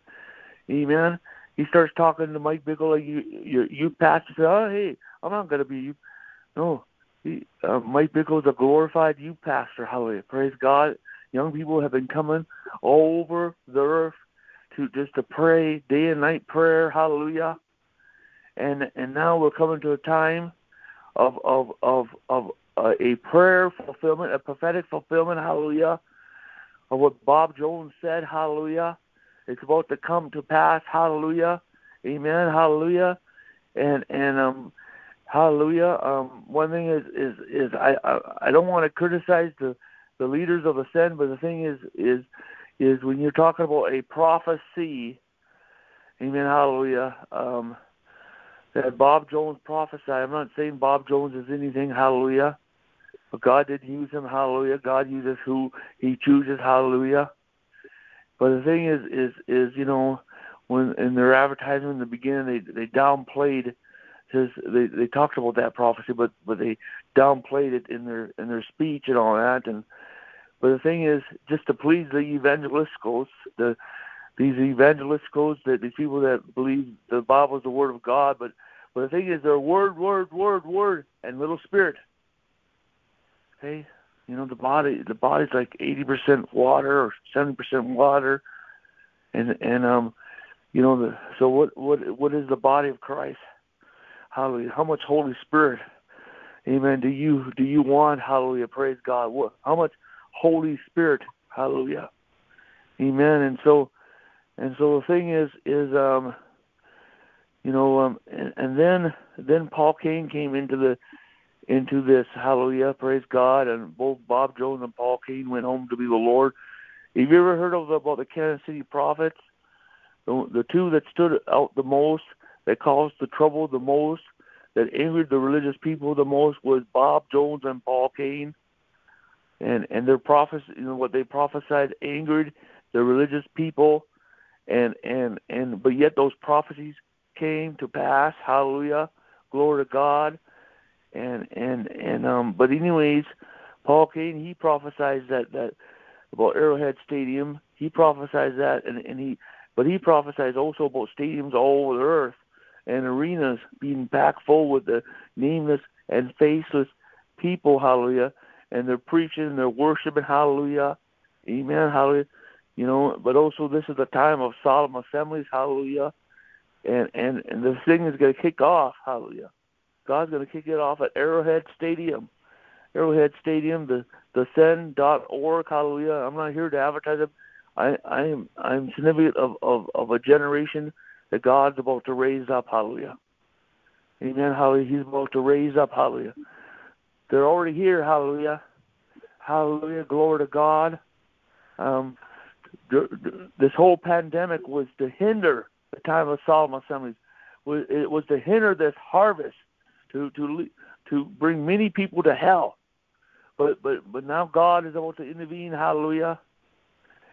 Amen. He starts talking to Mike like you you you pastor say, Oh hey, I'm not gonna be you no. He, uh, Mike a glorified youth pastor, hallelujah. Praise God. Young people have been coming all over the earth to just to pray day and night prayer, hallelujah. And and now we're coming to a time of of of of uh, a prayer fulfillment, a prophetic fulfillment, hallelujah, of what Bob Jones said, hallelujah. It's about to come to pass, hallelujah, amen, hallelujah, and and um, hallelujah. Um, one thing is is is I I, I don't want to criticize the the leaders of the Ascend, but the thing is is is when you're talking about a prophecy, amen, hallelujah. Um, that Bob Jones prophesied. I'm not saying Bob Jones is anything, hallelujah. But God did use him, hallelujah. God uses who he chooses, hallelujah. But the thing is is is, you know, when in their advertisement in the beginning they they downplayed his they they talked about that prophecy but but they downplayed it in their in their speech and all that and but the thing is just to please the evangelisticals, the these evangelisticals that these people that believe the Bible is the word of God, but but the thing is they're word, word, word, word and little spirit. Okay? You know, the body the body's like eighty percent water or seventy percent water. And and um you know the so what what what is the body of Christ? Hallelujah. How much Holy Spirit, Amen. Do you do you want? Hallelujah. Praise God. What? How much Holy Spirit? Hallelujah. Amen. And so, and so the thing is, is um, you know, um, and, and then then Paul Cain came into the into this. Hallelujah. Praise God. And both Bob Jones and Paul Cain went home to be the Lord. Have you ever heard of about the Kansas City prophets? The, the two that stood out the most, that caused the trouble the most, that angered the religious people the most was Bob Jones and Paul Cain. And and their prophecy, you know, what they prophesied angered the religious people, and and and but yet those prophecies came to pass. Hallelujah, glory to God. And and and um, but anyways, Paul Cain he prophesied that that about Arrowhead Stadium. He prophesied that, and and he but he prophesies also about stadiums all over the earth and arenas being packed full with the nameless and faceless people, hallelujah, and they're preaching, and they're worshiping, hallelujah, amen, hallelujah, you know, but also this is the time of solemn assemblies, hallelujah, and and and the thing is going to kick off, hallelujah. God's going to kick it off at Arrowhead Stadium, Arrowhead Stadium, the the send.org, hallelujah. I'm not here to advertise it. I I am I'm significant of of of a generation that God's about to raise up. Hallelujah. Amen. Hallelujah. He's about to raise up. Hallelujah. They're already here. Hallelujah. Hallelujah. Glory to God. Um, this whole pandemic was to hinder the time of solemn assemblies. It was to hinder this harvest, to to to bring many people to hell. But but but now God is about to intervene. Hallelujah.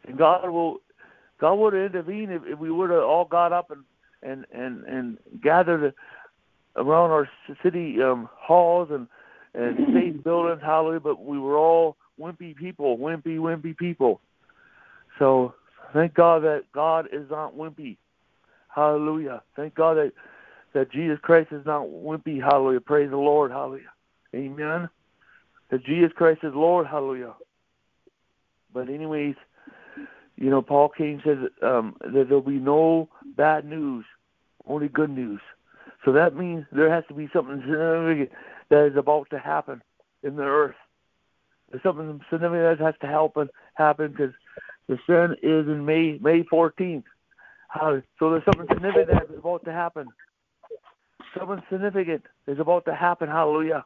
And God will God would intervene if, if we would have all got up and and and and gathered around our city um, halls and and state buildings, hallelujah. But we were all wimpy people, wimpy, wimpy people. So thank God that God is not wimpy. Hallelujah. Thank God that that Jesus Christ is not wimpy. Hallelujah. Praise the Lord. Hallelujah. Amen. That Jesus Christ is Lord. Hallelujah. But anyways, you know, Paul Cain says um, that there'll be no bad news, only good news. So that means there has to be something significant that is about to happen in the earth. There's something significant that has to happen happen because the sun is in May May 14th. How, so there's something significant that is about to happen. Something significant is about to happen. Hallelujah.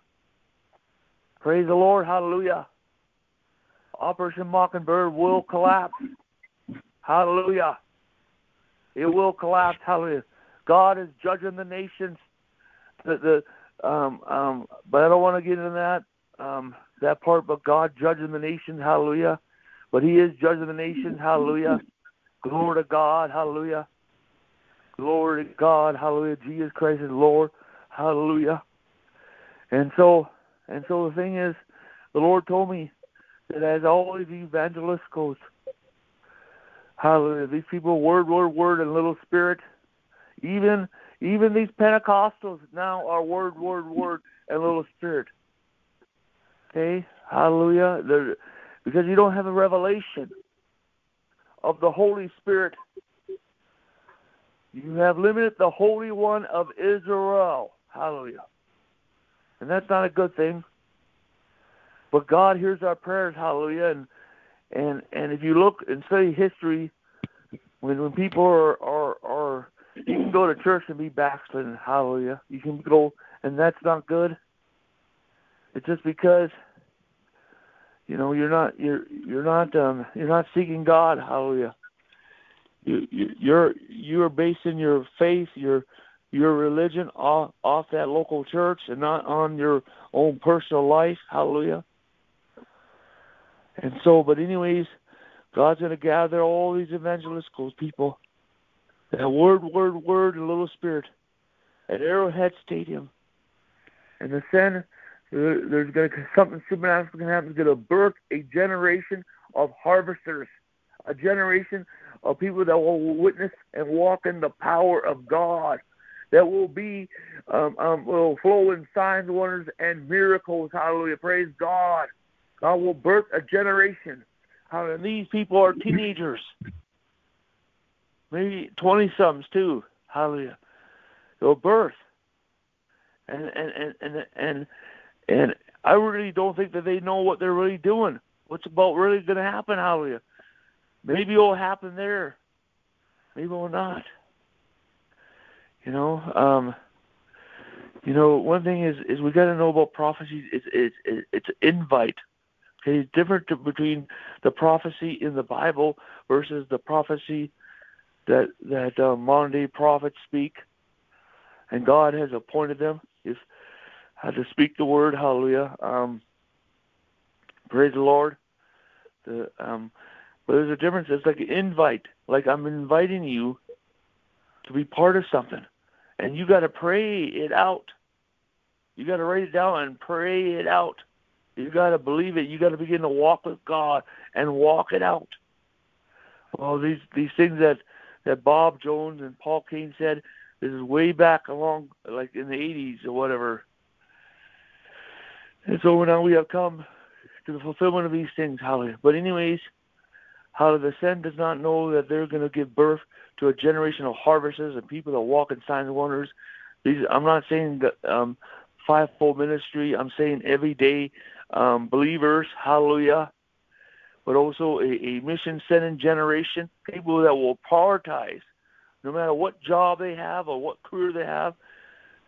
Praise the Lord. Hallelujah. Operation Mockingbird will collapse. Hallelujah. It will collapse. Hallelujah. God is judging the nations. The, the um, um, but I don't want to get into that. Um, that part, but God judging the nations, hallelujah. But He is judging the nations, hallelujah. Glory to God, hallelujah. Glory to God, hallelujah. Jesus Christ is Lord, hallelujah. And so, and so the thing is, the Lord told me that as all these evangelists goes, hallelujah, these people word, word, word, and little spirit, even even these Pentecostals now are word, word, word, and little spirit. Okay, hallelujah. They're, because you don't have a revelation of the Holy Spirit. You have limited the Holy One of Israel. Hallelujah. And that's not a good thing. But God hears our prayers, hallelujah. And and and if you look and study history, when when people are are, are you can go to church and be backslidden, hallelujah. You can go and that's not good. It's just because you know you're not you're you're not um you're not seeking God, hallelujah. You you you're you're basing your faith, your your religion off off that local church and not on your own personal life, hallelujah. And so, but anyways, God's going to gather all these evangelical people, that word, word, word, and little spirit, at Arrowhead Stadium. And the there's going to something supernatural going to happen. It's going to birth a generation of harvesters, a generation of people that will witness and walk in the power of God. That will be um, um, will flow in signs, wonders, and miracles. Hallelujah! Praise God. God will birth a generation. And these people are teenagers, maybe twenty somethings too. Hallelujah. They'll birth, and and and and and and I really don't think that they know what they're really doing. What's about really going to happen? Hallelujah. Maybe it'll happen there. Maybe it will not. You know, um, you know, one thing is is we got to know about prophecies. It's it's it's invite. It's different between the prophecy in the Bible versus the prophecy that that uh, modern day prophets speak, and God has appointed them if how to speak the word. Hallelujah. Um, praise the Lord. The um, but there's a difference. It's like an invite. Like I'm inviting you to be part of something, and you got to pray it out. You got to write it down and pray it out. You got to believe it. You got to begin to walk with God and walk it out. Well, these these things that that Bob Jones and Paul Cain said, this is way back along, like in the 80s or whatever. And so now we have come to the fulfillment of these things, hallelujah. But anyways, hallelujah, the Send does not know that they're going to give birth to a generation of harvesters and people that walk in signs and wonders. These, I'm not saying that um, fivefold ministry. I'm saying every day um, believers, hallelujah, but also a, a mission sending generation, people that will prioritize no matter what job they have or what career they have.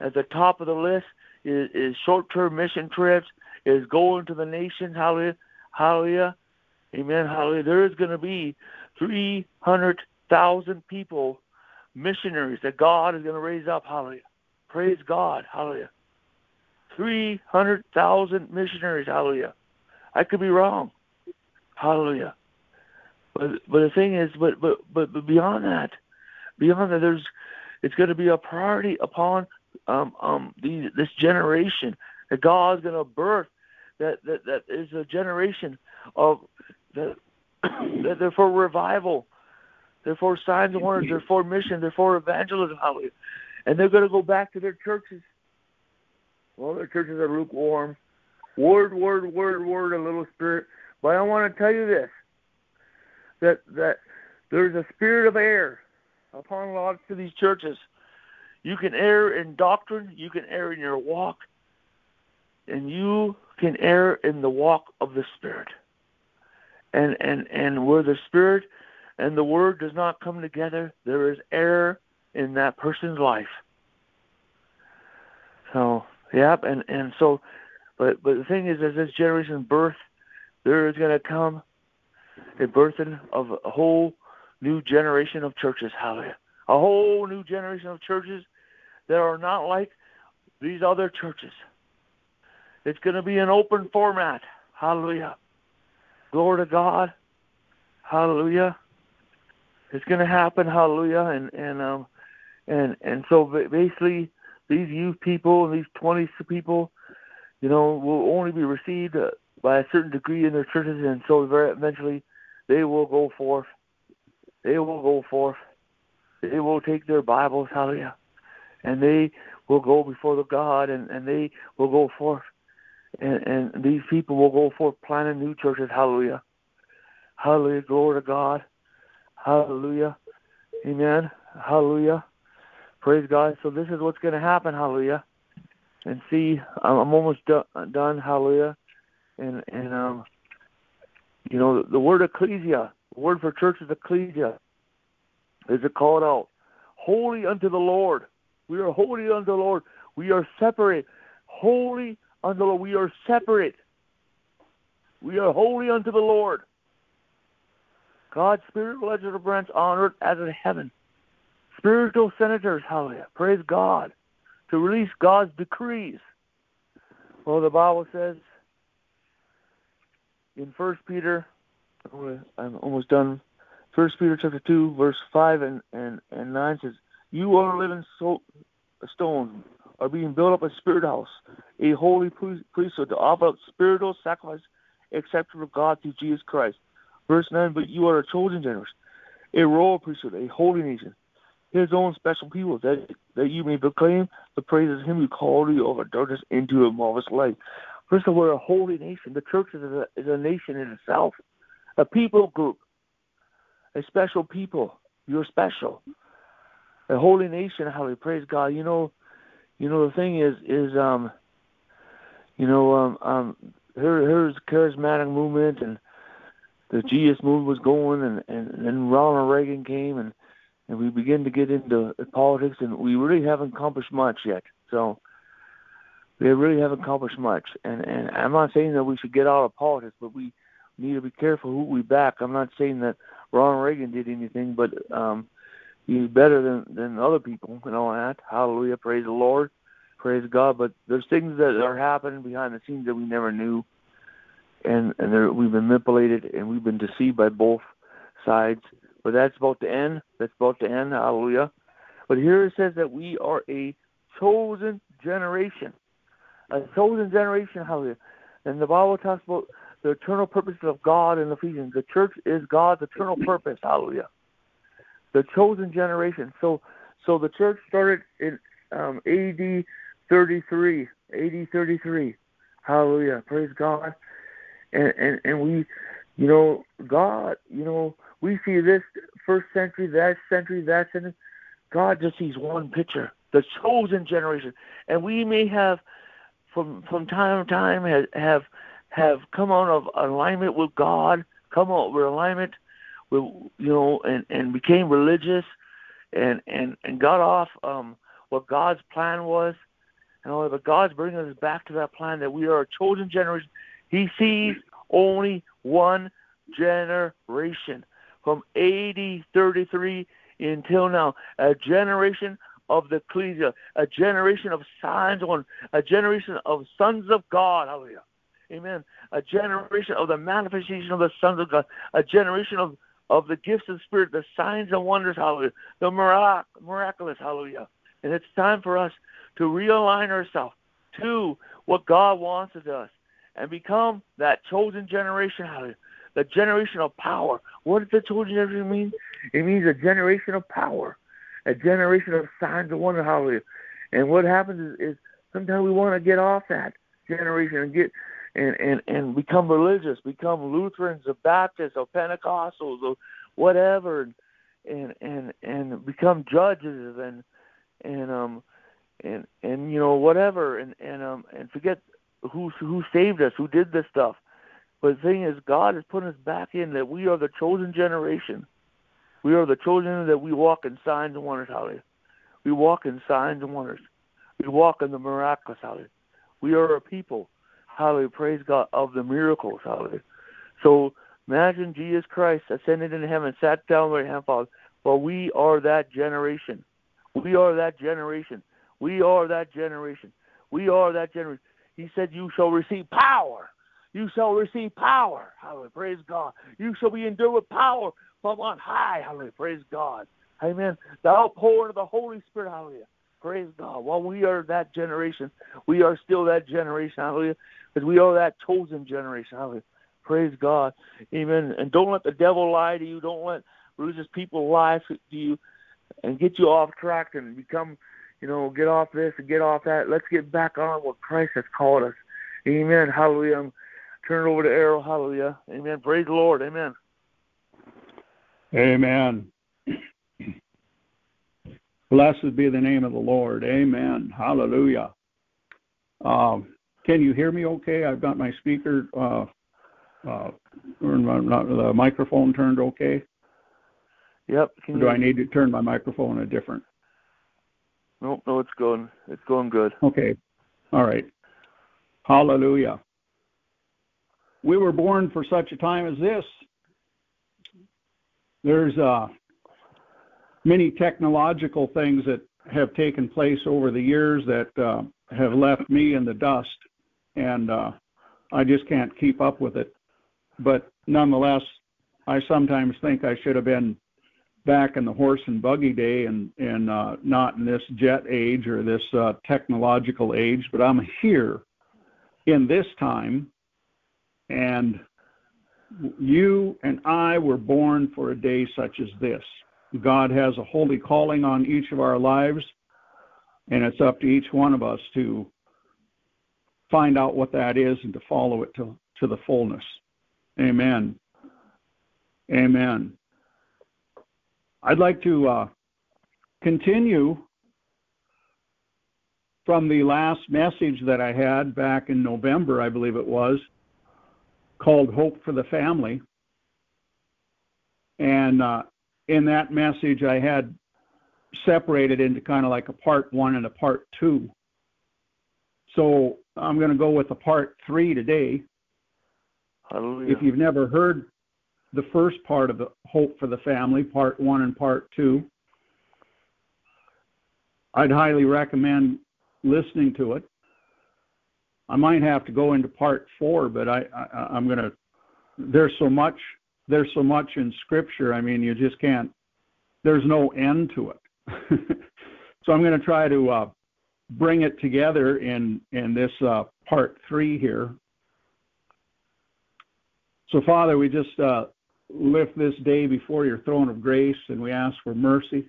At the top of the list is, is short term mission trips, is going to the nation, hallelujah, hallelujah, amen, hallelujah. There is going to be 300,000 people, missionaries that God is going to raise up, hallelujah. Praise God, hallelujah. 300,000 missionaries. Hallelujah. I could be wrong. Hallelujah. But but the thing is, but but but, but beyond that, beyond that, there's it's going to be a priority upon um um the, this generation that God's going to birth. That that that is a generation of that that they're for revival. They're for signs and wonders. They're for mission. They're for evangelism. Hallelujah. And they're going to go back to their churches well, the churches are lukewarm. Word, word, word, word, a little spirit. But I want to tell you this: that that there's a spirit of error upon lots of these churches. You can err in doctrine, you can err in your walk, and you can err in the walk of the Spirit. And and and where the Spirit and the Word does not come together, there is error in that person's life. So Yep, and and so, but but the thing is, as this generation birth, there is going to come a birthing of a whole new generation of churches. Hallelujah! A whole new generation of churches that are not like these other churches. It's going to be an open format. Hallelujah. Glory to God. Hallelujah. It's going to happen. Hallelujah. And and um and and so basically these youth people and these 20 people, you know, will only be received uh, by a certain degree in their churches, and so eventually they will go forth. They will go forth. They will take their Bibles, hallelujah, and they will go before the God, and and they will go forth, and and these people will go forth planting new churches, hallelujah, hallelujah, glory to God, hallelujah, amen, hallelujah. Praise God. So this is what's going to happen. Hallelujah. And see, I'm almost done. Hallelujah. And and um, you know, the word ecclesia, the word for church is ecclesia. Is it called out? Holy unto the Lord. We are holy unto the Lord. We are separate. Holy unto the Lord. We are separate. We are holy unto the Lord. God's spiritual legislative branch on earth as in heaven spiritual senators, hallelujah, praise God, to release God's decrees. Well, the Bible says in First Peter, I'm almost done. First Peter chapter two, verse five and, and, and nine says, "You are living so, stones, are being built up a spirit house, a holy priesthood to offer up spiritual sacrifice acceptable to God through Jesus Christ." Verse nine, but you are a chosen generation, a royal priesthood, a holy nation, his own special people, that that you may proclaim the praises of him who called you over darkness into a marvelous light. First of all, we're a holy nation. The church is a, is a nation in itself, a people group, a special people. You're special. A holy nation, how we praise God. You know, you know the thing is is um, you know um um here here's charismatic movement and the GS movement was going and and then Ronald Reagan came and and we begin to get into politics, and we really haven't accomplished much yet. So we really haven't accomplished much. And and I'm not saying that we should get out of politics, but we need to be careful who we back. I'm not saying that Ronald Reagan did anything, but um, he's better than than other people and all that. Hallelujah, praise the Lord, praise God. But there's things that are happening behind the scenes that we never knew, and and we've been manipulated and we've been deceived by both sides but that's about to end. That's about to end. Hallelujah. But here it says that we are a chosen generation. A chosen generation. Hallelujah. And the Bible talks about the eternal purposes of God in Ephesians. The church is God's eternal purpose. Hallelujah. The chosen generation. So, so the church started in um, AD 33. AD 33. Hallelujah. Praise God. And, and and we, you know, God, you know, we see this first century, that century, that century. God just sees one picture, the chosen generation, and we may have, from from time to time, have have, have come out of alignment with God, come out of alignment with you know, and and became religious, and and and got off um what God's plan was, and all. But God's bringing us back to that plan that we are a chosen generation. He sees only one generation from AD 33 until now. A generation of the ecclesia, a generation of signs on, a generation of sons of God. Hallelujah. Amen. A generation of the manifestation of the sons of God, a generation of, of the gifts of the Spirit, the signs and wonders, hallelujah, the mirac- miraculous, hallelujah. And it's time for us to realign ourselves to what God wants of us and become that chosen generation, hallelujah, the generation of power. What does the chosen generation mean? It means a generation of power, a generation of signs and wonder. Hallelujah. And what happens is, is sometimes we want to get off that generation and get and, and, and become religious, become Lutherans or Baptists or Pentecostals or whatever and and and, and become judges and and um and and you know whatever and and um and forget who who saved us, who did this stuff. But the thing is, God has put us back in that we are the chosen generation. We are the chosen that we walk in signs and wonders. Hallelujah. We walk in signs and wonders. We walk in the miraculous. Hallelujah. We are a people. Hallelujah. Praise God of the miracles. Hallelujah. So imagine Jesus Christ ascended into heaven, sat down with him, Father. Well, we are that generation. We are that generation. We are that generation. We are that generation. He said, You shall receive power you shall receive power. Hallelujah. Praise God. You shall be endued with power from on high. Hallelujah. Praise God. Amen. The outpouring of the Holy Spirit. Hallelujah. Praise God. While we are that generation, we are still that generation. Hallelujah. Because we are that chosen generation. Hallelujah. Praise God. Amen. And don't let the devil lie to you. Don't let religious people lie to you and get you off track and become, you know, get off this and get off that. Let's get back on what Christ has called us. Amen. Hallelujah. Turn it over to Erryl. Hallelujah. Amen. Praise the Lord. Amen. Amen. Blessed be the name of the Lord. Amen. Hallelujah. Um, can you hear me okay? I've got my speaker, uh, uh, the microphone turned okay? Yep. do I need to turn my microphone a different? Nope, no, it's going. It's going good. Okay. All right. Hallelujah. We were born for such a time as this. There's uh, many technological things that have taken place over the years that uh, have left me in the dust, and uh, I just can't keep up with it. But nonetheless, I sometimes think I should have been back in the horse and buggy day and and uh, not in this jet age or this uh, technological age. But I'm here in this time, and you and I were born for a day such as this. God has a holy calling on each of our lives, and it's up to each one of us to find out what that is and to follow it to, to the fullness. Amen. Amen. I'd like to uh, continue from the last message that I had back in November, I believe it was, called Hope for the Family. And uh, in that message, I had separated into kind of like a part one and a part two. So I'm going to go with a part three today. Hallelujah. If you've never heard the first part of the Hope for the Family, part one and part two, I'd highly recommend listening to it. I might have to go into part four, but I, I I'm going to. There's so much. There's so much in Scripture. I mean, you just can't. There's no end to it. so I'm to try to uh, bring it together in in this uh, part three here. So, Father, we just uh, lift this day before your throne of grace, and we ask for mercy.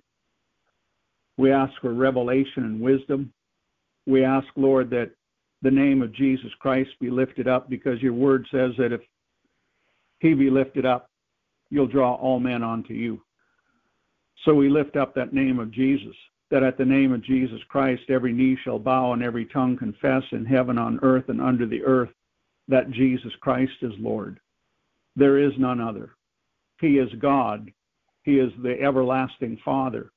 We ask for revelation and wisdom. We ask, Lord, that the name of Jesus Christ be lifted up because your word says that if he be lifted up, you'll draw all men unto you. So we lift up that name of Jesus, that at the name of Jesus Christ every knee shall bow and every tongue confess in heaven, on earth, and under the earth that Jesus Christ is Lord. There is none other. He is God. He is the everlasting Father.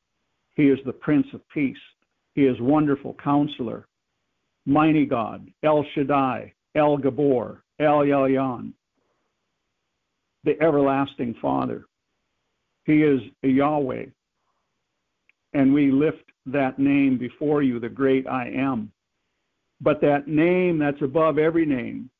He is the Prince of Peace. He is wonderful counselor, mighty God, El Shaddai, El Gibbor, El Elyon, the everlasting Father. He is Yahweh. And we lift that name before you, the great I am. But that name that's above every name,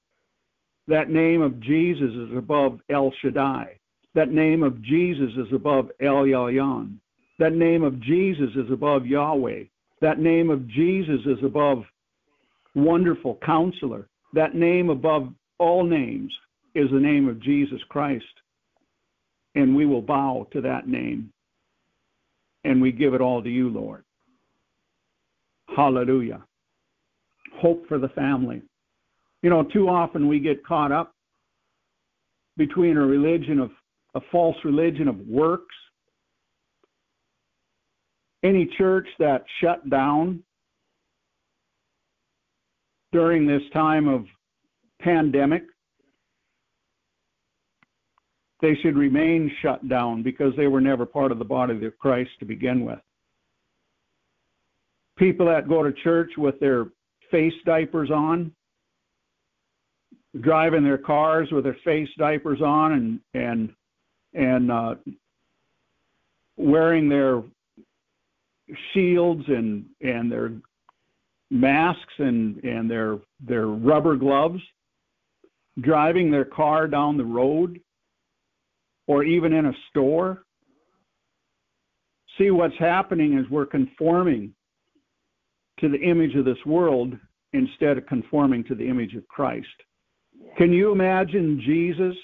that name of Jesus is above El Shaddai. That name of Jesus is above El Elyon. That name of Jesus is above Yahweh. That name of Jesus is above Wonderful Counselor. That name above all names is the name of Jesus Christ. And we will bow to that name. And we give it all to you, Lord. Hallelujah. Hope for the family. You know, too often we get caught up between a religion of a false religion of works. Any church that shut down during this time of pandemic, they should remain shut down because they were never part of the body of Christ to begin with. People that go to church with their face diapers on, driving their cars with their face diapers on and and and uh, wearing their shields and and their masks and and their their rubber gloves driving their car down the road or even in a store. See, what's happening is we're conforming to the image of this world instead of conforming to the image of Christ. Can you imagine Jesus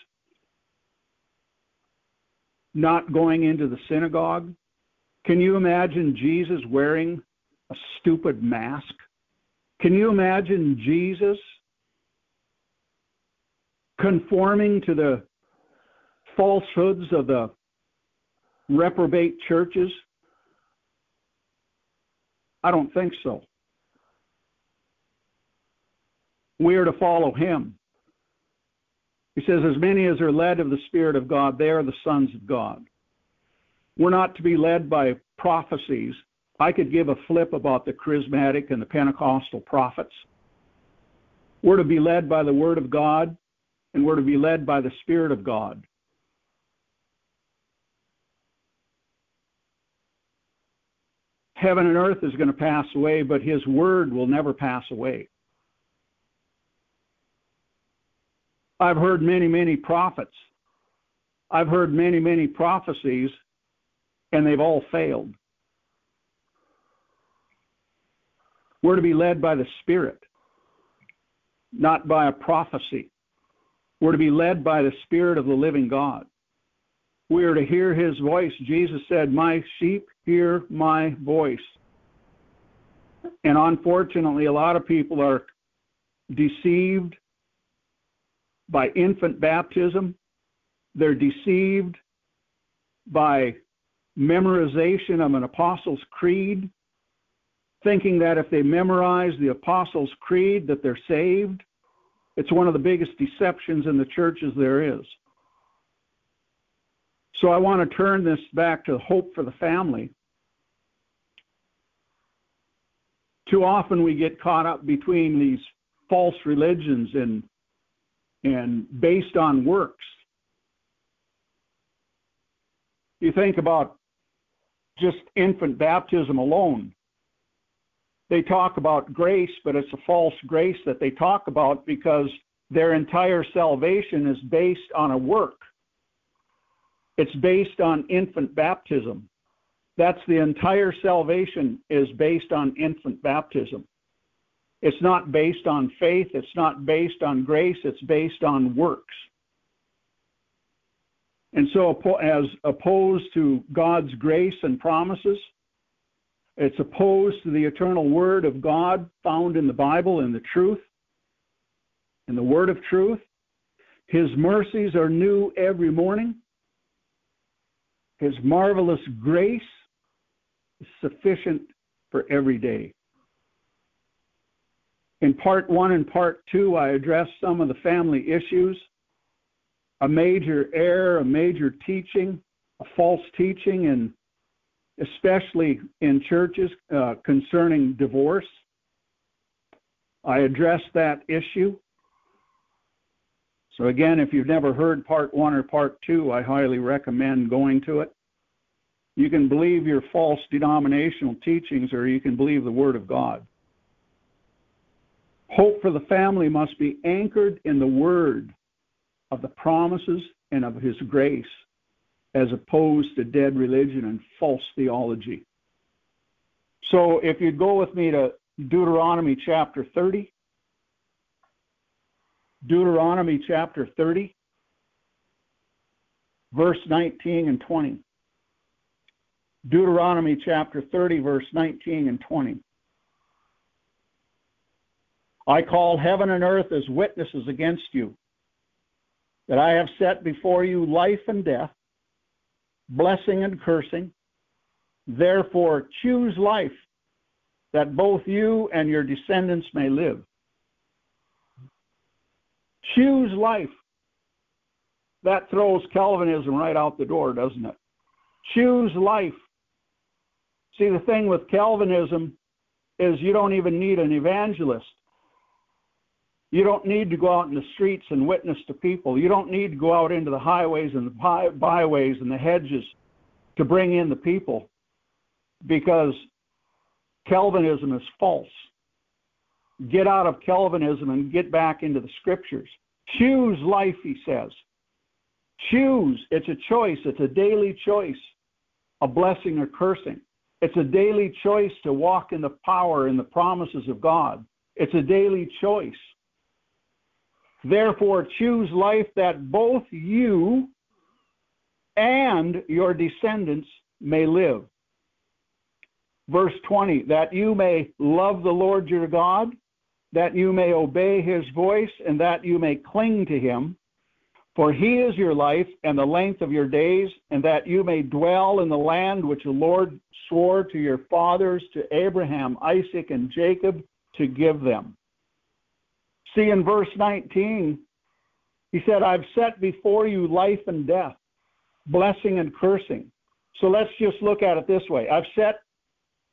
not going into the synagogue? Can you imagine Jesus wearing a stupid mask? Can you imagine Jesus conforming to the falsehoods of the reprobate churches? I don't think so. We are to follow him. He says, As many as are led of the Spirit of God, they are the sons of God. We're not to be led by prophecies. I could give a flip about the charismatic and the Pentecostal prophets. We're to be led by the Word of God, and we're to be led by the Spirit of God. Heaven and earth is going to pass away, but His Word will never pass away. I've heard many, many prophets. I've heard many, many prophecies, and they've all failed. We're to be led by the Spirit, not by a prophecy. We're to be led by the Spirit of the living God. We are to hear his voice. Jesus said, My sheep hear my voice. And unfortunately, a lot of people are deceived by infant baptism. They're deceived by memorization of an Apostles' Creed, thinking that if they memorize the Apostles' Creed that they're saved. It's one of the biggest deceptions in the churches there is. So I want to turn this back to hope for the family. Too often we get caught up between these false religions and and based on works. You think about just infant baptism alone. They talk about grace, but it's a false grace that they talk about because their entire salvation is based on a work. It's based on infant baptism. That's the entire salvation is based on infant baptism. It's not based on faith. It's not based on grace. It's based on works. And so, as opposed to God's grace and promises, it's opposed to the eternal Word of God found in the Bible and the truth, in the Word of truth. His mercies are new every morning. His marvelous grace is sufficient for every day. In part one and part two, I addressed some of the family issues a major error, a major teaching, a false teaching, and especially in churches uh, concerning divorce. I addressed that issue. So, again, if you've never heard part one or part two, I highly recommend going to it. You can believe your false denominational teachings or you can believe the Word of God. Hope for the family must be anchored in the word of the promises and of his grace, as opposed to dead religion and false theology. So if you'd go with me to Deuteronomy chapter 30, Deuteronomy chapter 30, verse 19 and 20. Deuteronomy chapter 30, verse 19 and 20. I call heaven and earth as witnesses against you that I have set before you life and death, blessing and cursing. Therefore, choose life that both you and your descendants may live. Choose life. That throws Calvinism right out the door, doesn't it? Choose life. See, the thing with Calvinism is you don't even need an evangelist. You don't need to go out in the streets and witness to people. You don't need to go out into the highways and the byways and the hedges to bring in the people because Calvinism is false. Get out of Calvinism and get back into the scriptures. Choose life, he says. Choose. It's a choice. It's a daily choice, a blessing or cursing. It's a daily choice to walk in the power and the promises of God. It's a daily choice. Therefore, choose life that both you and your descendants may live. Verse 20, that you may love the Lord your God, that you may obey his voice, and that you may cling to him. For he is your life and the length of your days, and that you may dwell in the land which the Lord swore to your fathers, to Abraham, Isaac, and Jacob, to give them. See, in verse 19, he said, I've set before you life and death, blessing and cursing. So let's just look at it this way I've set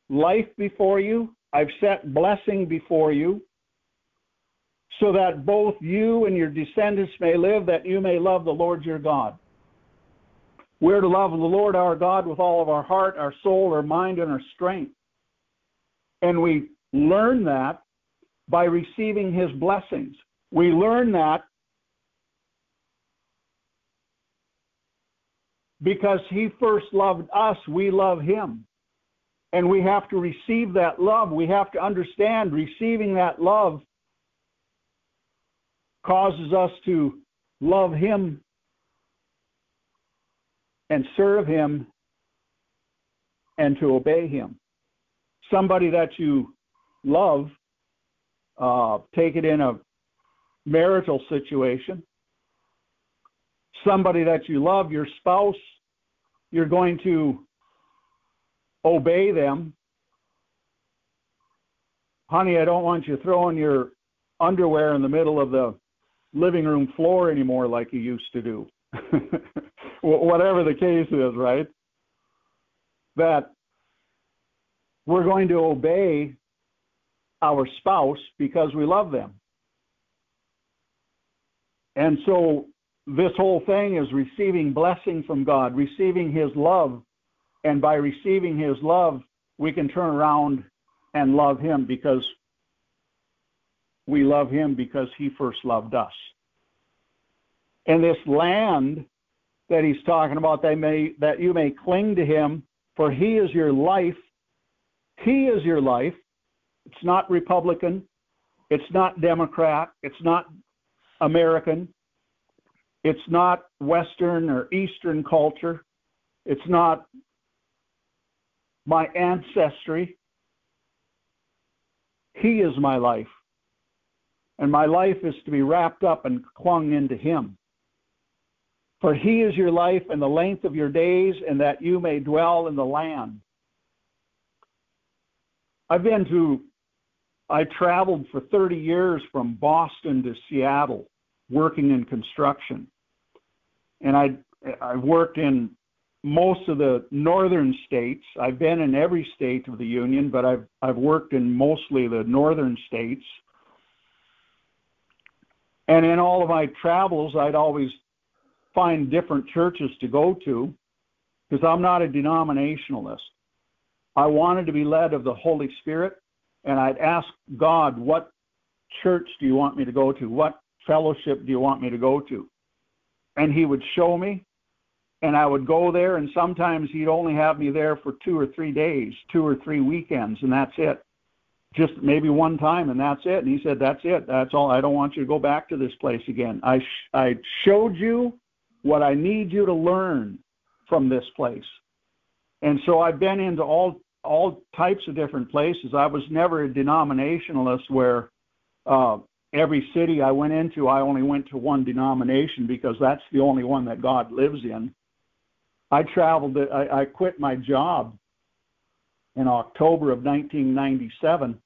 life before you, I've set blessing before you, so that both you and your descendants may live, that you may love the Lord your God. We're to love the Lord our God with all of our heart, our soul, our mind, and our strength. And we learn that by receiving his blessings. We learn that because he first loved us, we love him. And we have to receive that love. We have to understand receiving that love causes us to love him and serve him and to obey him. Somebody that you love, uh, take it in a marital situation. Somebody that you love, your spouse, you're going to obey them. Honey, I don't want you throwing your underwear in the middle of the living room floor anymore like you used to do. Whatever the case is, right? That we're going to obey our spouse because we love them. And so this whole thing is receiving blessing from God, receiving His love. And by receiving His love, we can turn around and love Him because we love Him because He first loved us. And this land that He's talking about, they may, that you may cling to Him, for He is your life. He is your life. It's not Republican. It's not Democrat. It's not American. It's not Western or Eastern culture. It's not my ancestry. He is my life. And my life is to be wrapped up and clung into Him. For He is your life and the length of your days, and that you may dwell in the land. I've been to, I traveled for 30 years from Boston to Seattle working in construction. And I, I've worked in most of the northern states. I've been in every state of the union, but I've, I've worked in mostly the northern states. And in all of my travels, I'd always find different churches to go to because I'm not a denominationalist. I wanted to be led of the Holy Spirit, and I'd ask God, what church do you want me to go to? What fellowship do you want me to go to? And he would show me, and I would go there, and sometimes he'd only have me there for two or three days, two or three weekends, and that's it. Just maybe one time, and that's it. And he said, That's it. That's all. I don't want you to go back to this place again. I, sh- I showed you what I need you to learn from this place. And so I've been into all all types of different places. I was never a denominationalist where uh, every city I went into, I only went to one denomination because that's the only one that God lives in. I traveled, I, I quit my job in October of 1997,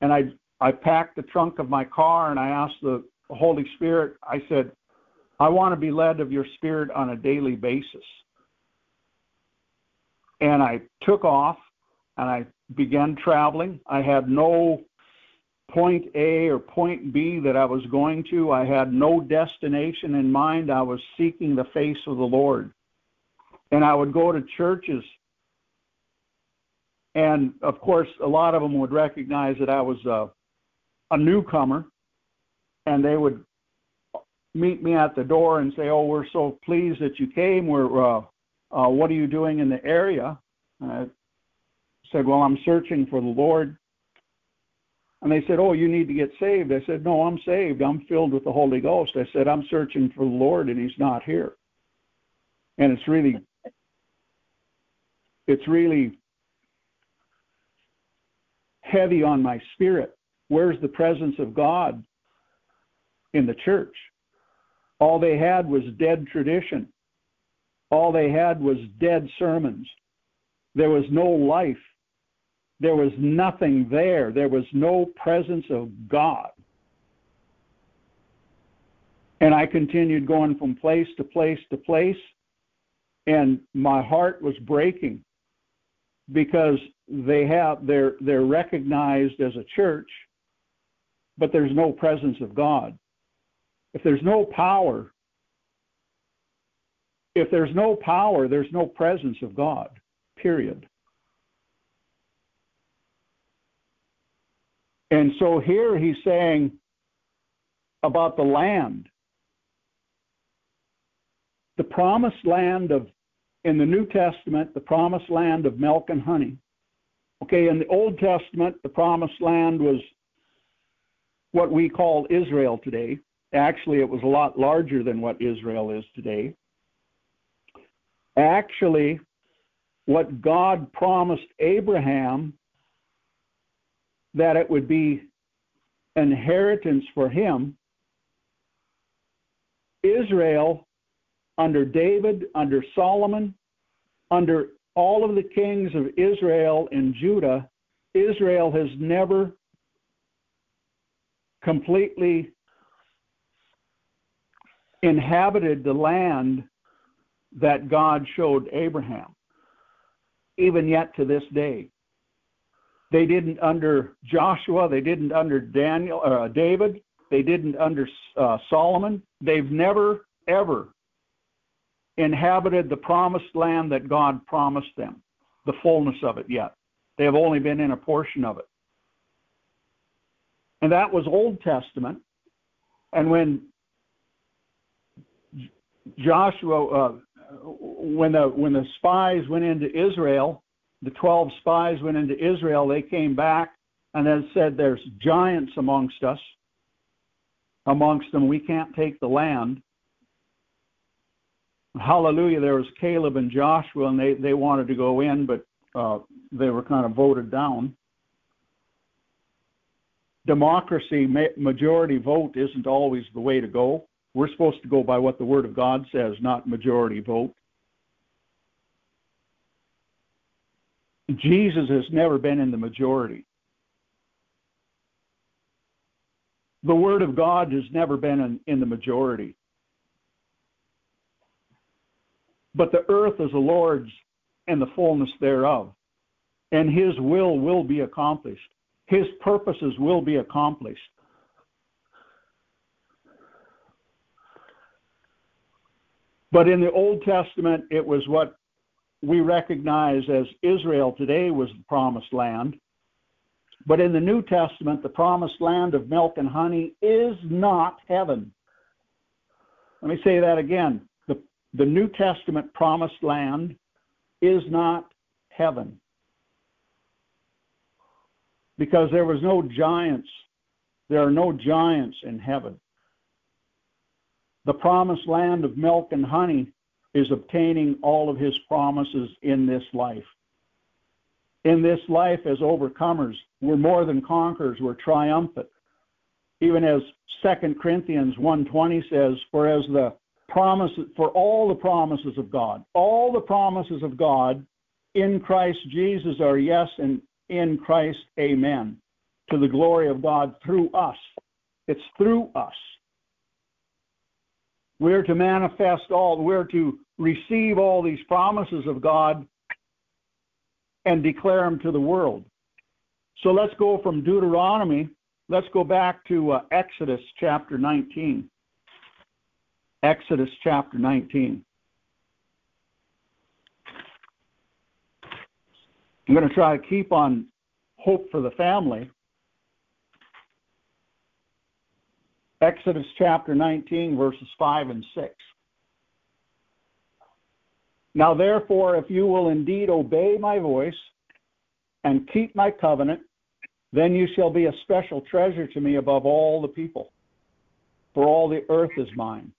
and I, I packed the trunk of my car and I asked the Holy Spirit, I said, I want to be led of your spirit on a daily basis. And I took off and I began traveling. I had no point A or point B that I was going to. I had no destination in mind. I was seeking the face of the Lord. And I would go to churches. And of course, a lot of them would recognize that I was a, a newcomer. And they would meet me at the door and say, "Oh, we're so pleased that you came. We're uh, uh, what are you doing in the area?" And I said, "Well, I'm searching for the Lord." And they said, "Oh, you need to get saved." I said, "No, I'm saved. I'm filled with the Holy Ghost." I said, "I'm searching for the Lord, and He's not here." And it's really, it's really heavy on my spirit. Where's the presence of God in the church? All they had was dead tradition. All they had was dead sermons. There was no life. There was nothing there. There was no presence of God. And I continued going from place to place to place, and my heart was breaking because they have they're they're recognized as a church, but there's no presence of God. If there's no power, if there's no power, there's no presence of God. Period. And so here he's saying about the land. The promised land of, in the New Testament, the promised land of milk and honey. Okay, in the Old Testament, the promised land was what we call Israel today. Actually, it was a lot larger than what Israel is today. Actually, what God promised Abraham that it would be inheritance for him, Israel, under David, under Solomon, under all of the kings of Israel and Judah, Israel has never completely inhabited the land that God showed Abraham, even yet to this day. They didn't under Joshua, they didn't under Daniel, uh, David, they didn't under uh, Solomon. They've never, ever inhabited the promised land that God promised them, the fullness of it yet. They have only been in a portion of it. And that was Old Testament. And when Joshua, uh, when the when the spies went into Israel, the twelve spies went into Israel. They came back and then said, "There's giants amongst us. Amongst them, we can't take the land." Hallelujah! There was Caleb and Joshua, and they they wanted to go in, but uh, they were kind of voted down. Democracy, majority vote, isn't always the way to go. We're supposed to go by what the Word of God says, not majority vote. Jesus has never been in the majority. The Word of God has never been in, in the majority. But the earth is the Lord's and the fullness thereof, and His will will be accomplished. His purposes will be accomplished. But in the Old Testament, it was what we recognize as Israel today was the promised land. But in the New Testament, the promised land of milk and honey is not heaven. Let me say that again. The, the New Testament promised land is not heaven. Because there was no giants, there are no giants in heaven. The promised land of milk and honey is obtaining all of his promises in this life. In this life, as overcomers, we're more than conquerors, we're triumphant. Even as 2 Corinthians 1.20 says, for as the promises, for all the promises of God, all the promises of God in Christ Jesus are yes, and in Christ, amen, to the glory of God through us. It's through us. We're to manifest all, we're to receive all these promises of God and declare them to the world. So let's go from Deuteronomy, let's go back to uh, Exodus chapter 19. Exodus chapter 19. I'm going to try to keep on hope for the family. Exodus chapter 19, verses 5 and 6. Now, therefore, if you will indeed obey my voice and keep my covenant, then you shall be a special treasure to me above all the people, for all the earth is mine.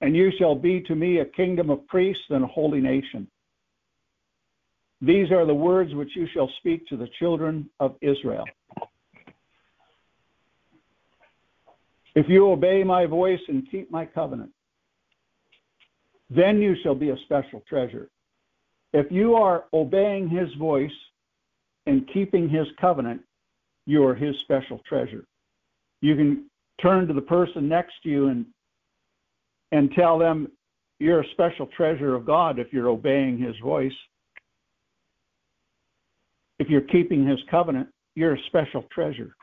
And you shall be to me a kingdom of priests and a holy nation. These are the words which you shall speak to the children of Israel. If you obey my voice and keep my covenant, then you shall be a special treasure. If you are obeying his voice and keeping his covenant, you are his special treasure. You can turn to the person next to you and and tell them you're a special treasure of God if you're obeying his voice. If you're keeping his covenant, you're a special treasure.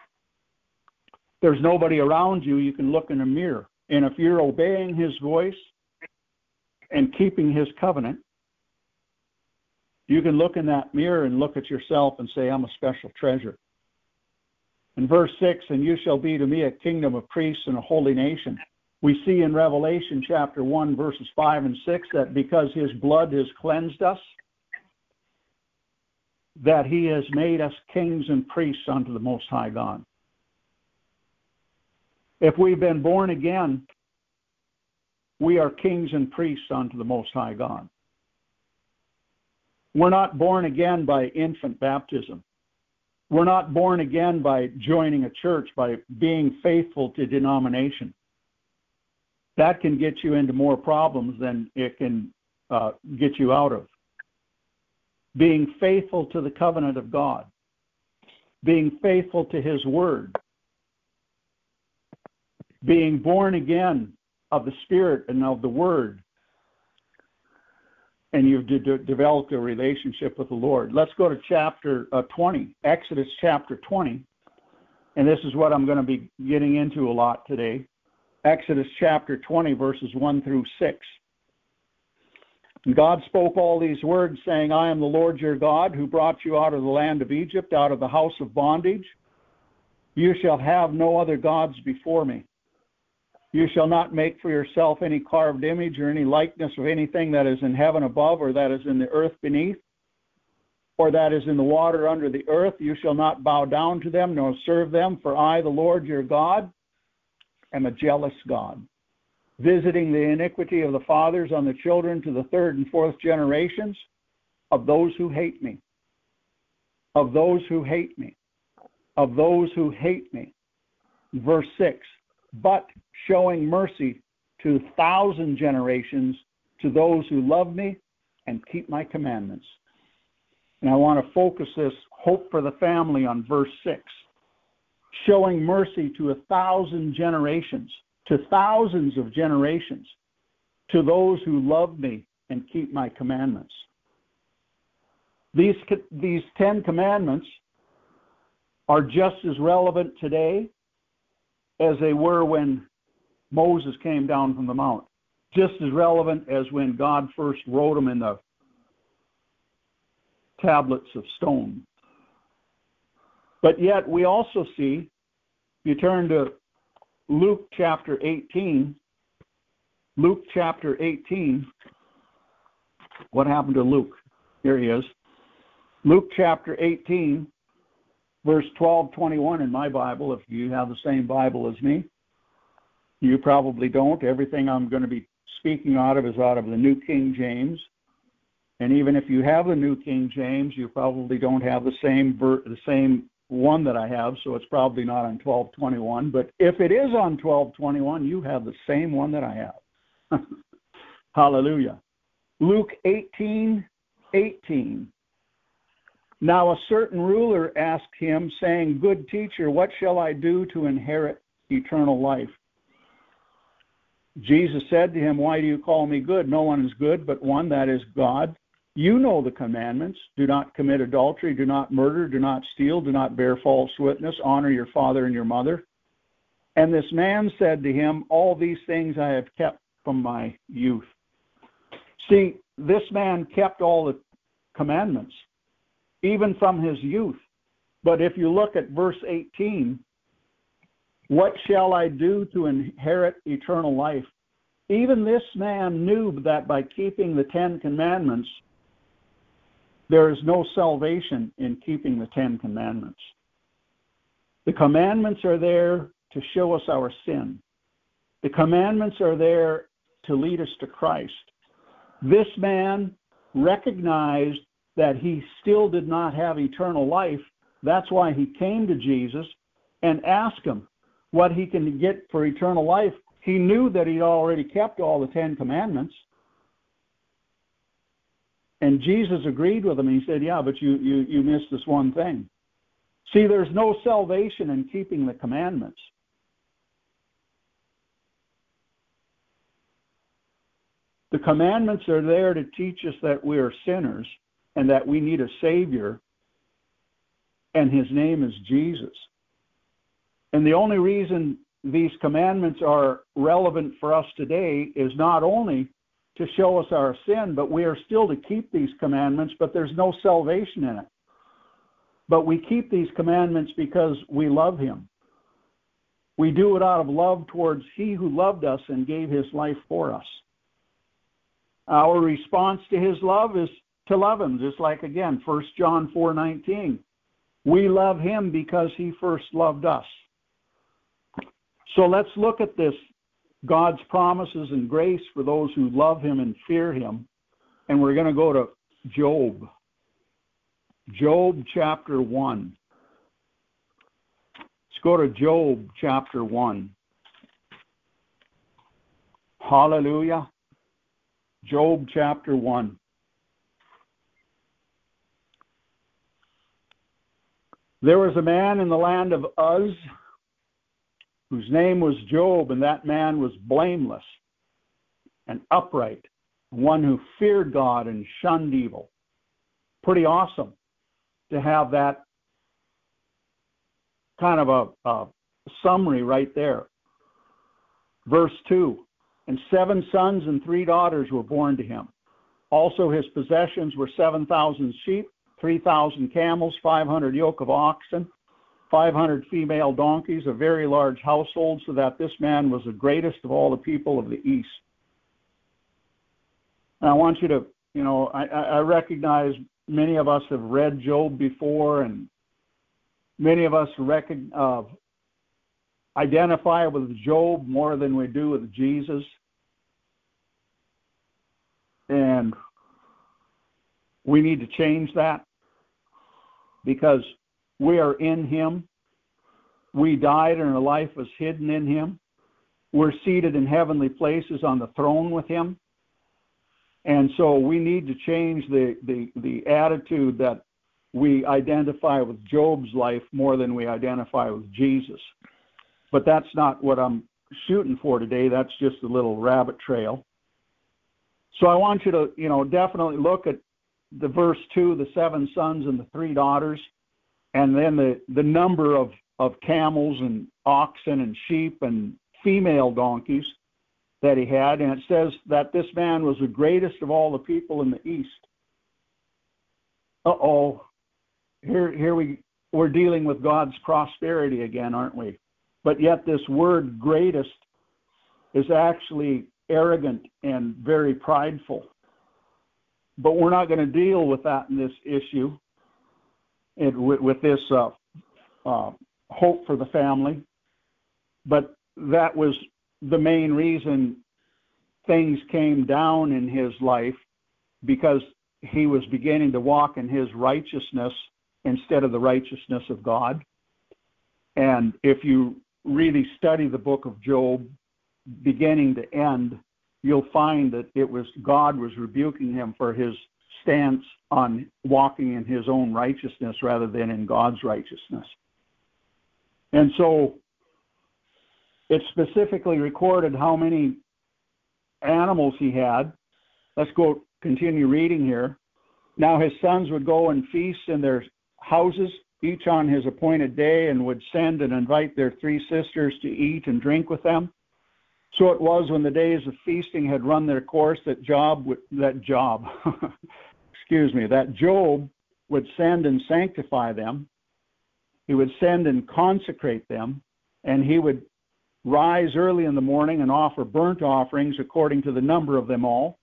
There's nobody around you, you can look in a mirror. And if you're obeying his voice and keeping his covenant, you can look in that mirror and look at yourself and say, I'm a special treasure. In verse 6, and you shall be to me a kingdom of priests and a holy nation. We see in Revelation chapter 1, verses 5 and 6, that because his blood has cleansed us, that he has made us kings and priests unto the Most High God. If we've been born again, we are kings and priests unto the Most High God. We're not born again by infant baptism. We're not born again by joining a church, by being faithful to denomination. That can get you into more problems than it can uh, get you out of. Being faithful to the covenant of God, being faithful to His Word, being born again of the Spirit and of the Word, and you've de- de- developed a relationship with the Lord. Let's go to chapter uh, 20, Exodus chapter 20. And this is what I'm going to be getting into a lot today. Exodus chapter 20, verses 1 through 6. And God spoke all these words, saying, I am the Lord your God, who brought you out of the land of Egypt, out of the house of bondage. You shall have no other gods before me. You shall not make for yourself any carved image or any likeness of anything that is in heaven above, or that is in the earth beneath, or that is in the water under the earth. You shall not bow down to them, nor serve them, for I, the Lord your God, am a jealous God, visiting the iniquity of the fathers on the children to the third and fourth generations of those who hate me. Of those who hate me. Of those who hate me. Verse 6 but showing mercy to thousand generations to those who love me and keep my commandments. And I want to focus this hope for the family on verse 6. Showing mercy to a thousand generations, to thousands of generations, to those who love me and keep my commandments. These, these Ten Commandments are just as relevant today as they were when Moses came down from the mount, just as relevant as when God first wrote them in the tablets of stone. But yet, we also see, if you turn to Luke chapter 18, Luke chapter 18, what happened to Luke? Here he is. Luke chapter 18, verse 12, 21 in my Bible, if you have the same Bible as me. You probably don't. Everything I'm going to be speaking out of is out of the New King James. And even if you have the New King James, you probably don't have the same ver- the same one that I have, so it's probably not on 1221. But if it is on 1221, you have the same one that I have. Hallelujah. Luke 18, 18. Now a certain ruler asked him, saying, Good teacher, what shall I do to inherit eternal life? Jesus said to him, Why do you call me good? No one is good but one, that is God. You know the commandments do not commit adultery, do not murder, do not steal, do not bear false witness, honor your father and your mother. And this man said to him, All these things I have kept from my youth. See, this man kept all the commandments even from his youth. But if you look at verse 18, What shall I do to inherit eternal life? Even this man knew that by keeping the Ten Commandments, there is no salvation in keeping the Ten Commandments. The commandments are there to show us our sin. The commandments are there to lead us to Christ. This man recognized that he still did not have eternal life. That's why he came to Jesus and asked him what he can get for eternal life. He knew that he'd already kept all the Ten Commandments. And Jesus agreed with him. He said, Yeah, but you, you, you missed this one thing. See, there's no salvation in keeping the commandments. The commandments are there to teach us that we are sinners and that we need a Savior, and His name is Jesus. And the only reason these commandments are relevant for us today is not only to show us our sin, but we are still to keep these commandments, but there's no salvation in it. But we keep these commandments because we love Him. We do it out of love towards He who loved us and gave His life for us. Our response to his love is to love him, just like again, 1 John 4:19. We love him because he first loved us. So let's look at this God's promises and grace for those who love him and fear him. And we're going to go to Job. Job chapter 1. Let's go to Job chapter 1. Hallelujah. Job chapter 1. There was a man in the land of Uz whose name was Job, and that man was blameless and upright, one who feared God and shunned evil. Pretty awesome to have that kind of a, a summary right there. Verse 2 and seven sons and three daughters were born to him. Also, his possessions were 7,000 sheep, 3,000 camels, 500 yoke of oxen, 500 female donkeys, a very large household, so that this man was the greatest of all the people of the East. And I want you to, you know, I, I recognize many of us have read Job before, and many of us recognize, uh, identify with Job more than we do with Jesus. And we need to change that because we are in Him. We died and our life was hidden in Him. We're seated in heavenly places on the throne with Him. And so we need to change the, the, the attitude that we identify with Job's life more than we identify with Jesus. But that's not what I'm shooting for today. That's just a little rabbit trail. So I want you to, you know, definitely look at the verse two, the seven sons and the three daughters, and then the, the number of, of camels and oxen and sheep and female donkeys that he had. And it says that this man was the greatest of all the people in the East. Uh oh. Here here we we're dealing with God's prosperity again, aren't we? But yet this word greatest is actually arrogant and very prideful. But we're not going to deal with that in this issue, and with, with this uh, uh, hope for the family. But that was the main reason things came down in his life because he was beginning to walk in his righteousness instead of the righteousness of God. And if you really study the book of Job, beginning to end, you'll find that it was God was rebuking him for his stance on walking in his own righteousness rather than in God's righteousness. And so it specifically recorded how many animals he had. Let's go continue reading here. Now his sons would go and feast in their houses, each on his appointed day, and would send and invite their three sisters to eat and drink with them. So it was when the days of feasting had run their course that Job would, that Job, excuse me, that Job would send and sanctify them. He would send and consecrate them, and he would rise early in the morning and offer burnt offerings according to the number of them all.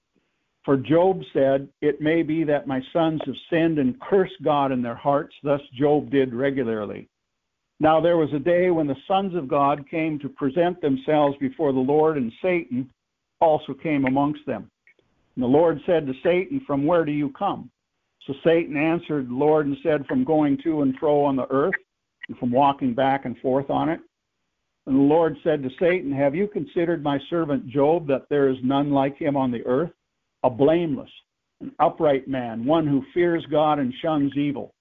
For Job said, It may be that my sons have sinned and cursed God in their hearts. Thus Job did regularly. Now there was a day when the sons of God came to present themselves before the Lord, and Satan also came amongst them. And the Lord said to Satan, From where do you come? So Satan answered the Lord and said, From going to and fro on the earth, and from walking back and forth on it. And the Lord said to Satan, Have you considered my servant Job, that there is none like him on the earth, a blameless, an upright man, one who fears God and shuns evil?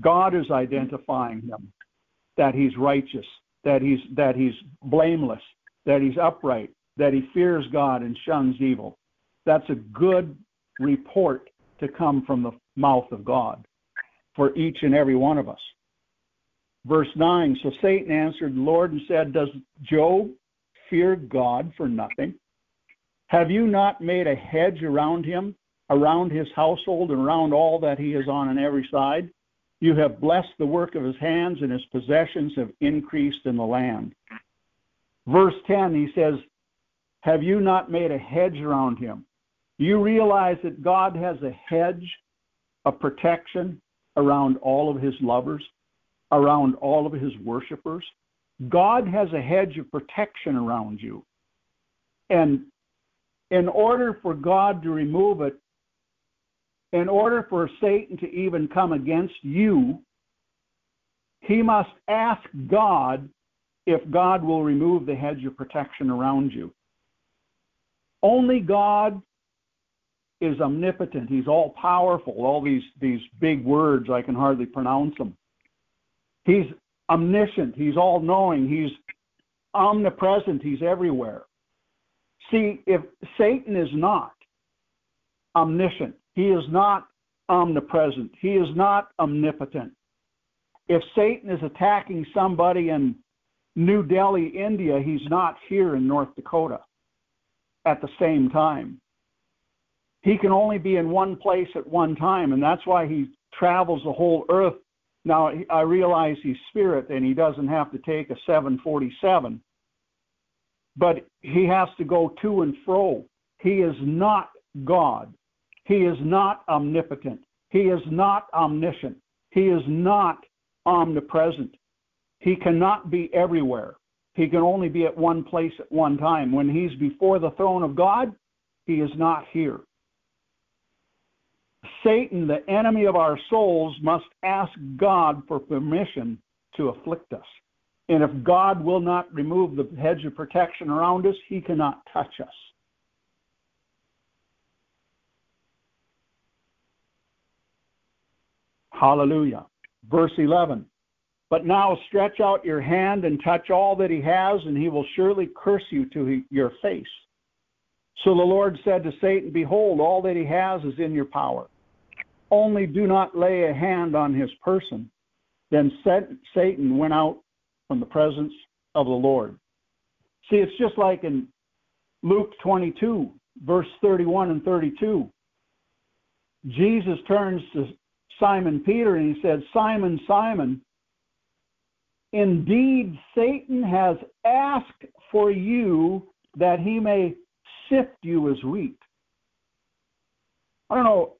God is identifying him that he's righteous, that he's that he's blameless, that he's upright, that he fears God and shuns evil. That's a good report to come from the mouth of God for each and every one of us. Verse 9 So Satan answered the Lord and said, Does Job fear God for nothing? Have you not made a hedge around him, around his household, and around all that he is on on every side? You have blessed the work of his hands, and his possessions have increased in the land. Verse 10, he says, Have you not made a hedge around him? You realize that God has a hedge of protection around all of his lovers, around all of his worshipers? God has a hedge of protection around you. And in order for God to remove it, in order for Satan to even come against you, he must ask God if God will remove the hedge of protection around you. Only God is omnipotent. He's all powerful. All these, these big words, I can hardly pronounce them. He's omniscient. He's all knowing. He's omnipresent. He's everywhere. See, if Satan is not omniscient, he is not omnipresent, he is not omnipotent. If Satan is attacking somebody in New Delhi, India, he's not here in North Dakota at the same time he can only be in one place at one time, and that's why he travels the whole earth. Now, I realize he's spirit and he doesn't have to take a 747, but he has to go to and fro. He is not God. He is not omnipotent. He is not omniscient. He is not omnipresent. He cannot be everywhere. He can only be at one place at one time. When he's before the throne of God, he is not here. Satan, the enemy of our souls, must ask God for permission to afflict us. And if God will not remove the hedge of protection around us, he cannot touch us. Hallelujah. Verse 11. But now stretch out your hand and touch all that he has, and he will surely curse you to your face. So the Lord said to Satan, Behold, all that he has is in your power only do not lay a hand on his person. Then Satan went out from the presence of the Lord. See, it's just like in Luke 22, verse 31 and 32. Jesus turns to Simon Peter and he said, Simon, Simon, indeed Satan has asked for you that he may sift you as wheat. I don't know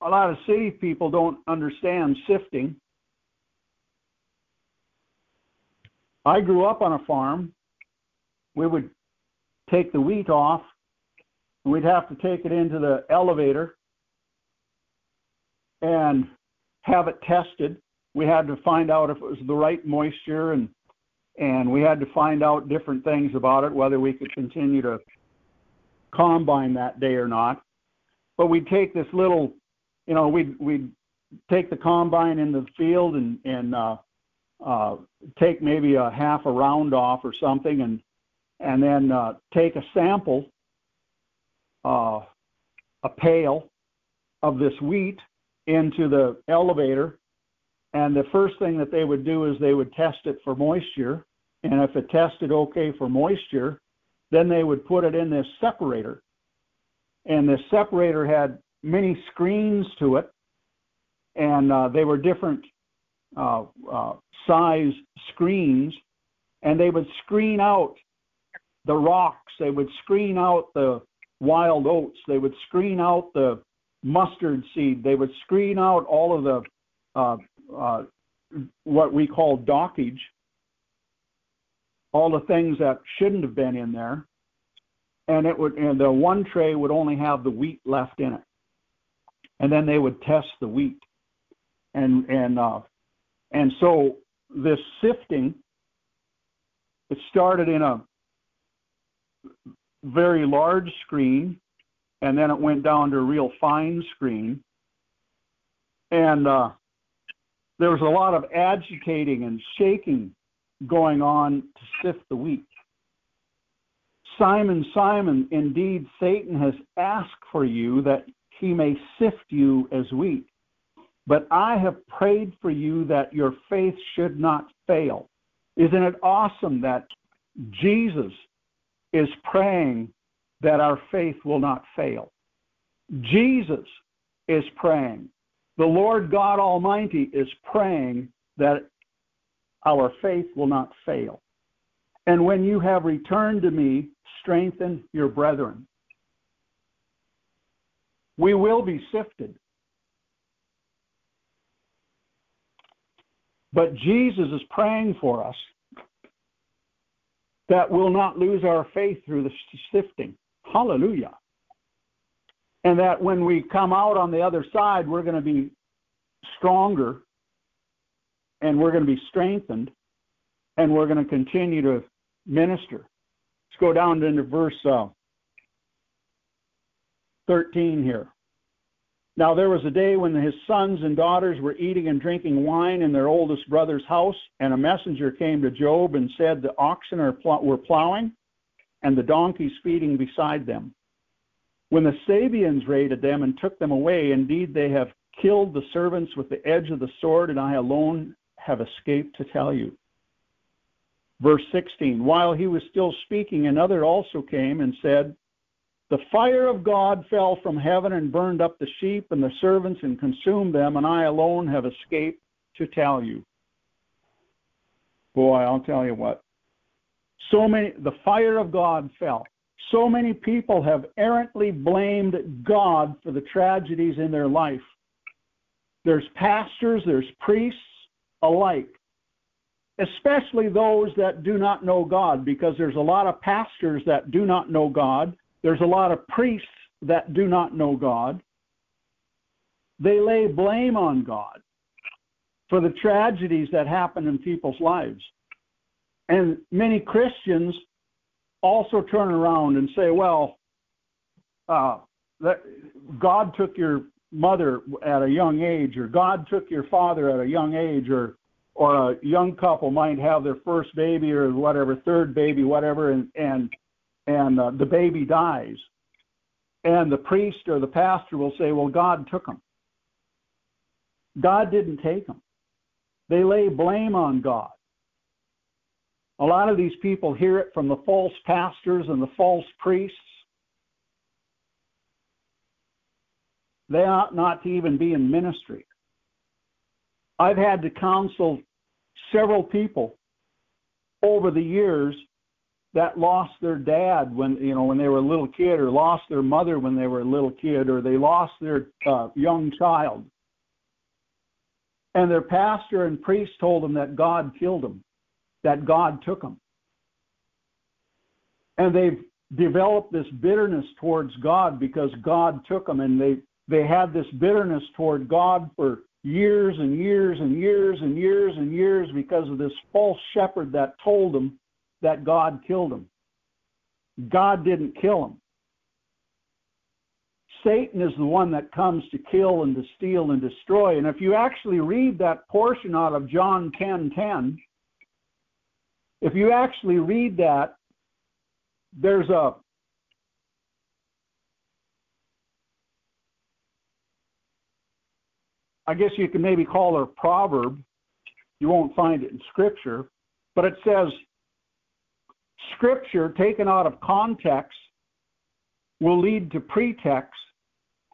a lot of city people don't understand sifting. I grew up on a farm. We would take the wheat off, and we'd have to take it into the elevator and have it tested. We had to find out if it was the right moisture and and we had to find out different things about it, whether we could continue to combine that day or not. But we'd take this little you know, we'd we'd take the combine in the field and and uh, uh, take maybe a half a round off or something, and and then uh, take a sample, uh, a pail of this wheat into the elevator, and the first thing that they would do is they would test it for moisture, and if it tested okay for moisture, then they would put it in this separator, and this separator had many screens to it, and uh, they were different uh, uh, size screens and they would screen out the rocks, they would screen out the wild oats, they would screen out the mustard seed, they would screen out all of the uh, uh, what we call dockage, all the things that shouldn't have been in there, and it would and the one tray would only have the wheat left in it, and then they would test the wheat, and and uh, and so this sifting it started in a very large screen, and then it went down to a real fine screen. And uh, there was a lot of agitating and shaking going on to sift the wheat. Simon, Simon, indeed Satan has asked for you that he may sift you as wheat. But I have prayed for you that your faith should not fail. Isn't it awesome that Jesus is praying that our faith will not fail? Jesus is praying. The Lord God Almighty is praying that our faith will not fail. And when you have returned to me, strengthen your brethren. We will be sifted. But Jesus is praying for us that we'll not lose our faith through the sifting. Hallelujah. And that when we come out on the other side, we're going to be stronger and we're going to be strengthened and we're going to continue to minister. Let's go down into verse uh, 13 here. Now there was a day when his sons and daughters were eating and drinking wine in their oldest brother's house, and a messenger came to Job and said, The oxen are pl- were plowing, and the donkeys feeding beside them. When the Sabeans raided them and took them away, indeed they have killed the servants with the edge of the sword, and I alone have escaped to tell you. Verse 16 While he was still speaking, another also came and said, the fire of God fell from heaven and burned up the sheep and the servants and consumed them, and I alone have escaped to tell you. Boy, I'll tell you what. So many, the fire of God fell. So many people have errantly blamed God for the tragedies in their life. There's pastors, there's priests alike, especially those that do not know God, because there's a lot of pastors that do not know God there's a lot of priests that do not know God. They lay blame on God for the tragedies that happen in people's lives. And many Christians also turn around and say, well, uh, that God took your mother at a young age, or God took your father at a young age, or or a young couple might have their first baby or whatever, third baby, whatever, and and and uh, the baby dies. And the priest or the pastor will say, Well, God took him. God didn't take him. They lay blame on God. A lot of these people hear it from the false pastors and the false priests. They ought not to even be in ministry. I've had to counsel several people over the years that lost their dad when you know when they were a little kid or lost their mother when they were a little kid or they lost their uh, young child and their pastor and priest told them that god killed them that god took them and they've developed this bitterness towards god because god took them and they they had this bitterness toward god for years and years and years and years and years because of this false shepherd that told them that God killed them. God didn't kill them. Satan is the one that comes to kill and to steal and destroy. And if you actually read that portion out of John 10:10, 10, 10, if you actually read that, there's a I guess you can maybe call a proverb. You won't find it in scripture, but it says Scripture taken out of context will lead to pretext,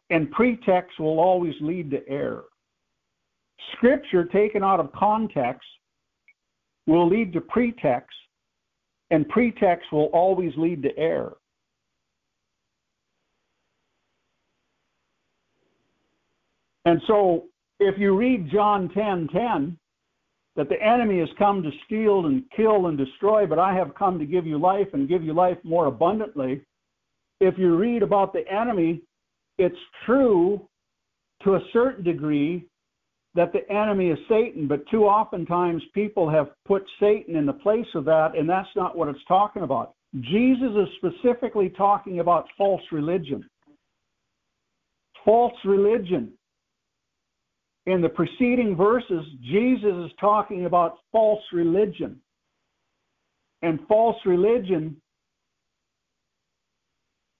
and pretext will always lead to error. Scripture taken out of context will lead to pretext, and pretext will always lead to error. And so if you read John 10 10, that the enemy has come to steal and kill and destroy, but I have come to give you life and give you life more abundantly. If you read about the enemy, it's true to a certain degree that the enemy is Satan, but too oftentimes people have put Satan in the place of that, and that's not what it's talking about. Jesus is specifically talking about false religion. False religion in the preceding verses, Jesus is talking about false religion. And false religion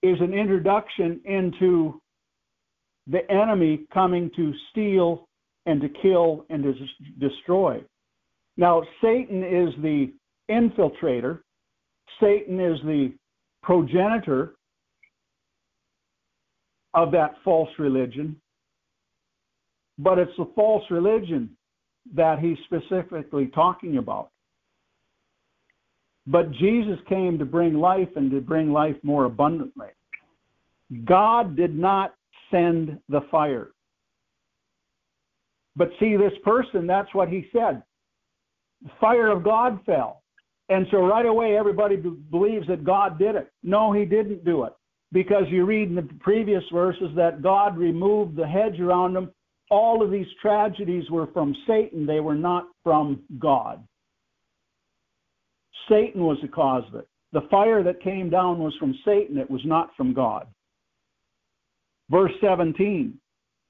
is an introduction into the enemy coming to steal and to kill and to destroy. Now, Satan is the infiltrator, Satan is the progenitor of that false religion but it's the false religion that he's specifically talking about. But Jesus came to bring life and to bring life more abundantly. God did not send the fire. But see, this person, that's what he said. The fire of God fell. And so right away, everybody believes that God did it. No, he didn't do it. Because you read in the previous verses that God removed the hedge around them all of these tragedies were from Satan, they were not from God. Satan was the cause of it. The fire that came down was from Satan, it was not from God. Verse 17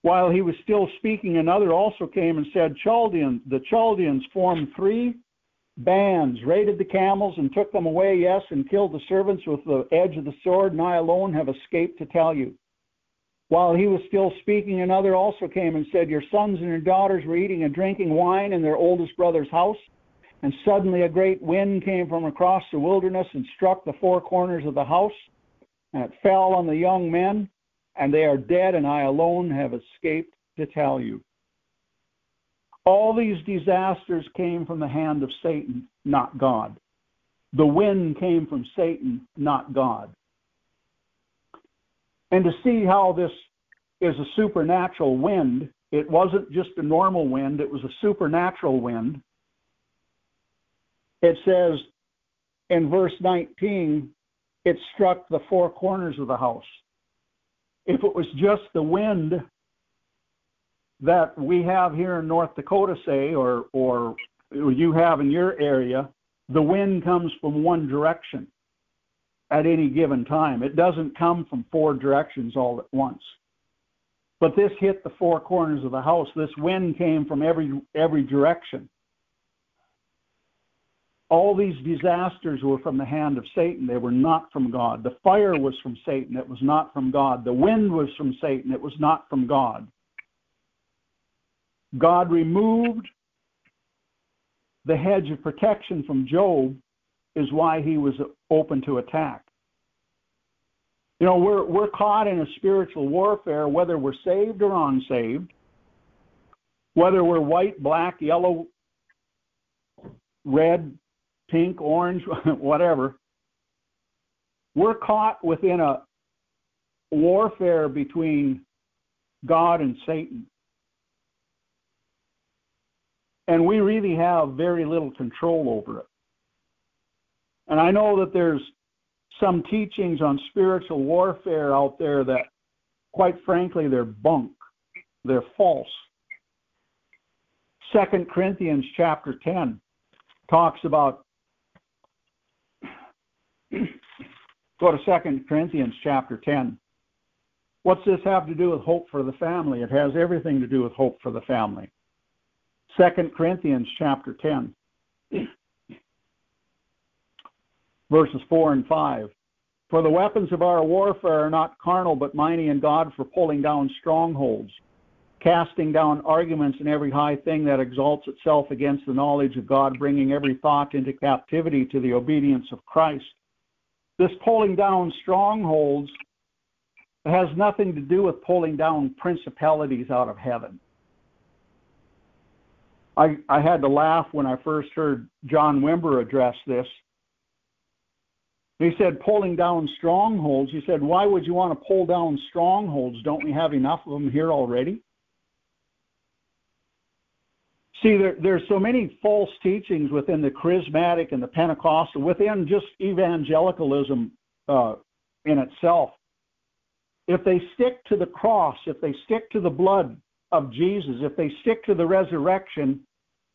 While he was still speaking, another also came and said, Chaldean, The Chaldeans formed three bands, raided the camels, and took them away, yes, and killed the servants with the edge of the sword, and I alone have escaped to tell you. While he was still speaking, another also came and said, Your sons and your daughters were eating and drinking wine in their oldest brother's house. And suddenly a great wind came from across the wilderness and struck the four corners of the house. And it fell on the young men, and they are dead, and I alone have escaped to tell you. All these disasters came from the hand of Satan, not God. The wind came from Satan, not God and to see how this is a supernatural wind. It wasn't just a normal wind, it was a supernatural wind. It says in verse 19, it struck the four corners of the house. If it was just the wind that we have here in North Dakota, say, or, or you have in your area, the wind comes from one direction at any given time. It doesn't come from four directions all at once. But this hit the four corners of the house. This wind came from every every direction. All these disasters were from the hand of Satan. They were not from God. The fire was from Satan. It was not from God. The wind was from Satan. It was not from God. God removed the hedge of protection from Job is why he was open to attack. You know, we're we're caught in a spiritual warfare, whether we're saved or unsaved, whether we're white, black, yellow, red, pink, orange, whatever. We're caught within a warfare between God and Satan. And we really have very little control over it. And I know that there's some teachings on spiritual warfare out there that, quite frankly, they're bunk. They're false. Second Corinthians chapter 10 talks about go to Second Corinthians chapter 10. What's this have to do with hope for the family? It has everything to do with hope for the family. Second Corinthians chapter 10 verses 4 and 5. For the weapons of our warfare are not carnal, but mighty in God for pulling down strongholds, casting down arguments and every high thing that exalts itself against the knowledge of God, bringing every thought into captivity to the obedience of Christ. This pulling down strongholds has nothing to do with pulling down principalities out of heaven. I, I had to laugh when I first heard John Wimber address this. He said, pulling down strongholds. He said, why would you want to pull down strongholds? Don't we have enough of them here already? See, there, there's so many false teachings within the charismatic and the Pentecostal, within just evangelicalism uh, in itself. If they stick to the cross, if they stick to the blood of Jesus, if they stick to the resurrection,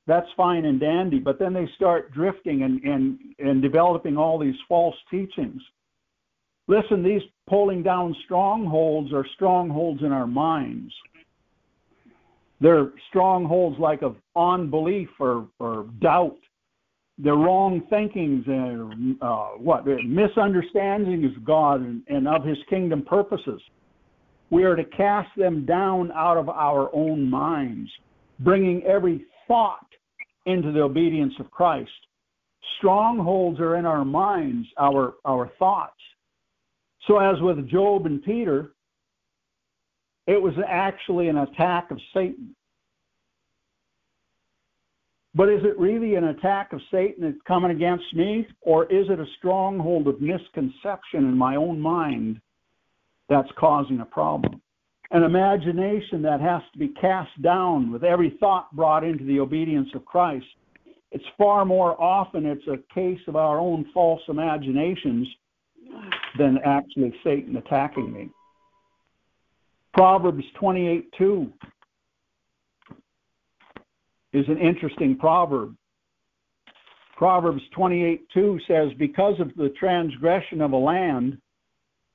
that's fine and dandy. But then they start drifting and, and, and developing all these false teachings. Listen, these pulling down strongholds are strongholds in our minds. They're strongholds like of unbelief or, or doubt. They're wrong thinkings and uh, what misunderstandings of God and, and of His kingdom purposes. We are to cast them down out of our own minds, bringing every thought into the obedience of Christ. Strongholds are in our minds, our, our thoughts. So, as with Job and Peter, it was actually an attack of Satan. But is it really an attack of Satan that's coming against me, or is it a stronghold of misconception in my own mind that's causing a problem? An imagination that has to be cast down with every thought brought into the obedience of Christ. It's far more often it's a case of our own false imaginations than actually Satan attacking me. Proverbs 28 2 is an interesting proverb. Proverbs 28 2 says, Because of the transgression of a land,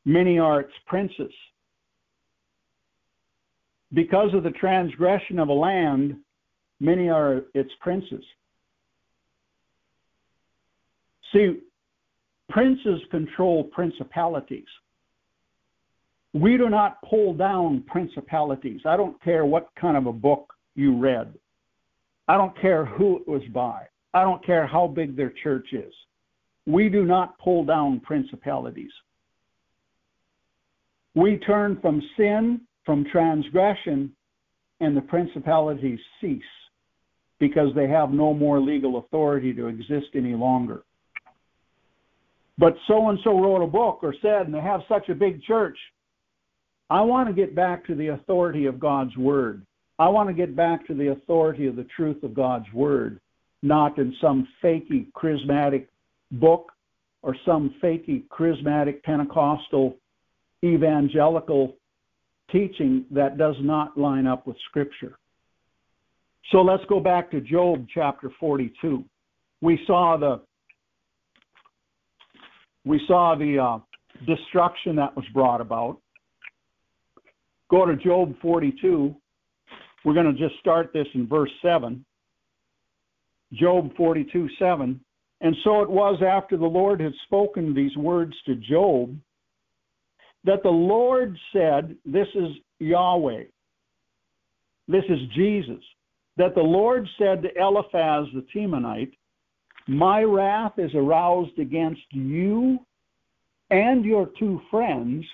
many are its princes. Because of the transgression of a land, many are its princes. See, princes control principalities. We do not pull down principalities. I don't care what kind of a book you read. I don't care who it was by. I don't care how big their church is. We do not pull down principalities. We turn from sin, from transgression, and the principalities cease because they have no more legal authority to exist any longer. But so and so wrote a book or said, and they have such a big church. I want to get back to the authority of God's Word. I want to get back to the authority of the truth of God's Word, not in some fakey charismatic book or some fakey charismatic Pentecostal evangelical teaching that does not line up with Scripture. So let's go back to Job chapter 42. We saw the we saw the uh, destruction that was brought about. Go to Job 42 we're going to just start this in verse 7. Job 42 7. And so it was after the Lord had spoken these words to Job that the Lord said, This is Yahweh. This is Jesus. That the Lord said to Eliphaz the Temanite, My wrath is aroused against you and your two friends,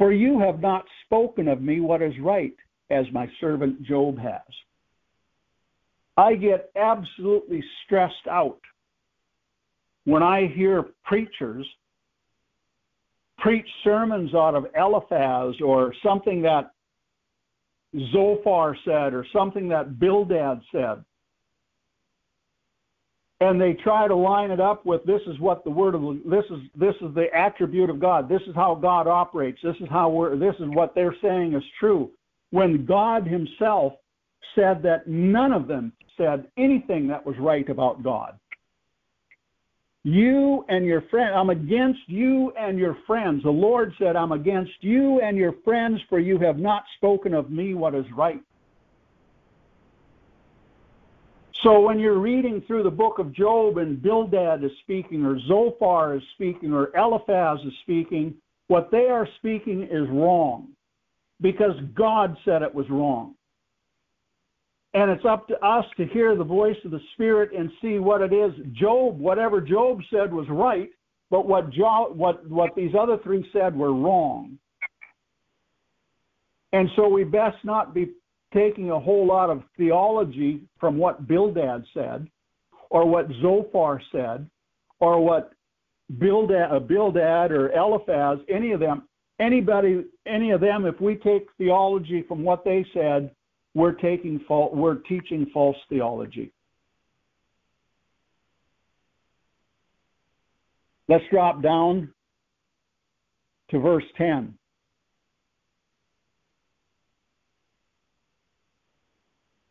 for you have not spoken of me what is right as my servant Job has. I get absolutely stressed out when I hear preachers preach sermons out of Eliphaz or something that Zophar said or something that Bildad said. And they try to line it up with this is what the word of this is this is the attribute of God. This is how God operates. This is how we're this is what they're saying is true when God Himself said that none of them said anything that was right about God. You and your friend, I'm against you and your friends. The Lord said, I'm against you and your friends, for you have not spoken of me what is right. So when you're reading through the book of Job and Bildad is speaking, or Zophar is speaking, or Eliphaz is speaking, what they are speaking is wrong because God said it was wrong. And it's up to us to hear the voice of the Spirit and see what it is. Job, whatever Job said was right, but what, Job, what, what these other three said were wrong. And so we best not be taking a whole lot of theology from what Bildad said, or what Zophar said, or what Bildad, uh, Bildad or Eliphaz, any of them, anybody, any of them, if we take theology from what they said, we're taking we're teaching false theology. Let's drop down to verse 10.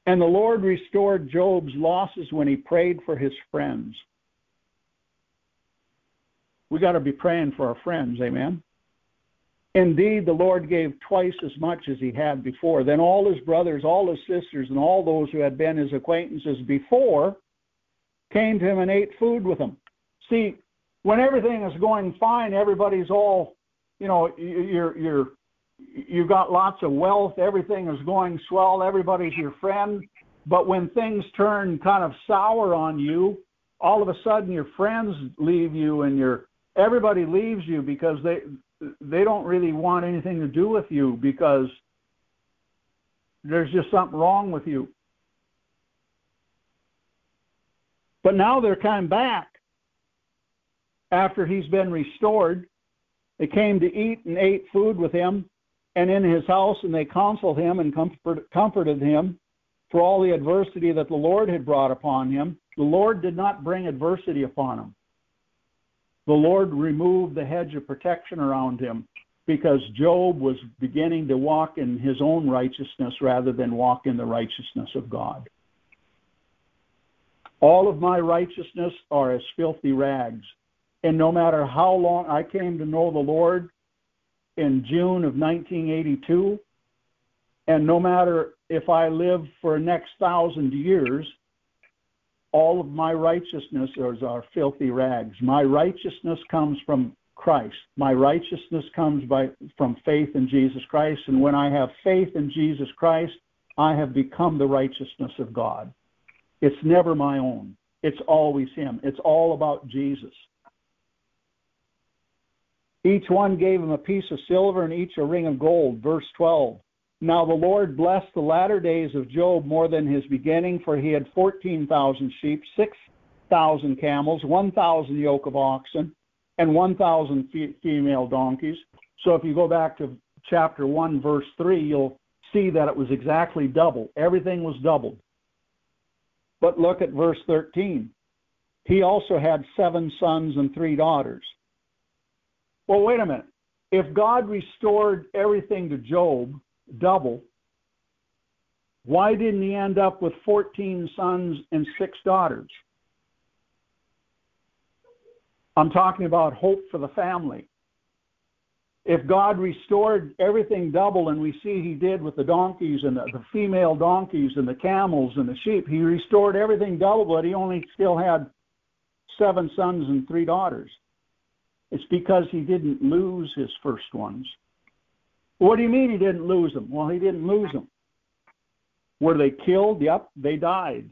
And the Lord restored Job's losses when he prayed for his friends. We got to be praying for our friends, amen. Indeed, the Lord gave twice as much as he had before. Then all his brothers, all his sisters, and all those who had been his acquaintances before came to him and ate food with him. See, when everything is going fine, everybody's all, you know, you're you're you've got lots of wealth, everything is going swell, everybody's your friend. But when things turn kind of sour on you, all of a sudden your friends leave you and your everybody leaves you because they they don't really want anything to do with you because there's just something wrong with you. But now they're coming back after he's been restored. They came to eat and ate food with him and in his house, and they counseled him and comfort, comforted him for all the adversity that the Lord had brought upon him. The Lord did not bring adversity upon him the Lord removed the hedge of protection around him because Job was beginning to walk in his own righteousness rather than walk in the righteousness of God. All of my righteousness are as filthy rags. And no matter how long I came to know the Lord in June of 1982, and no matter if I live for the next thousand years, all of my righteousness is our filthy rags. My righteousness comes from Christ. My righteousness comes by from faith in Jesus Christ, and when I have faith in Jesus Christ, I have become the righteousness of God. It's never my own. It's always him. It's all about Jesus. Each one gave him a piece of silver and each a ring of gold. Verse 12. Now the Lord blessed the latter days of Job more than his beginning, for he had 14,000 sheep, 6,000 camels, 1,000 yoke of oxen, and 1,000 female donkeys. So if you go back to chapter 1, verse 3, you'll see that it was exactly double. Everything was doubled. But look at verse 13. He also had seven sons and three daughters. Well, wait a minute. If God restored everything to Job, double, why didn't he end up with 14 sons and six daughters? I'm talking about hope for the family. If God restored everything double, and we see he did with the donkeys and the, the female donkeys and the camels and the sheep, he restored everything double, but he only still had seven sons and three daughters. It's because he didn't lose his first ones. What do you mean he didn't lose them? Well, he didn't lose them. Were they killed? Yep, they died.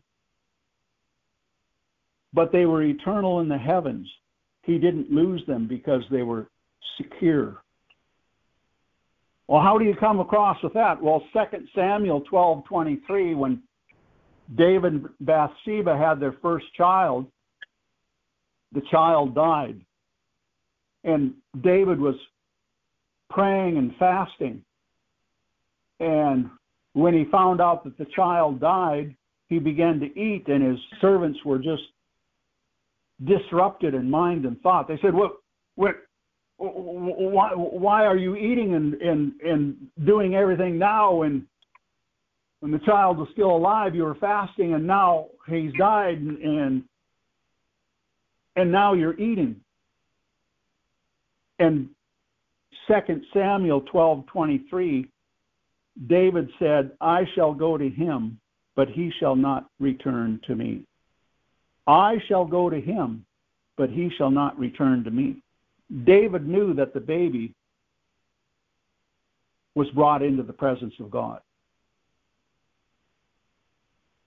But they were eternal in the heavens. He didn't lose them because they were secure. Well, how do you come across with that? Well, 2 Samuel 12:23 when David and Bathsheba had their first child, the child died. And David was praying and fasting. And when he found out that the child died, he began to eat, and his servants were just disrupted in mind and thought. They said, "What? What? Why? Why are you eating and and and doing everything now? And when the child was still alive, you were fasting, and now he's died, and and, and now you're eating." And 2 Samuel 12:23, David said, "I shall go to him, but he shall not return to me. I shall go to him, but he shall not return to me." David knew that the baby was brought into the presence of God.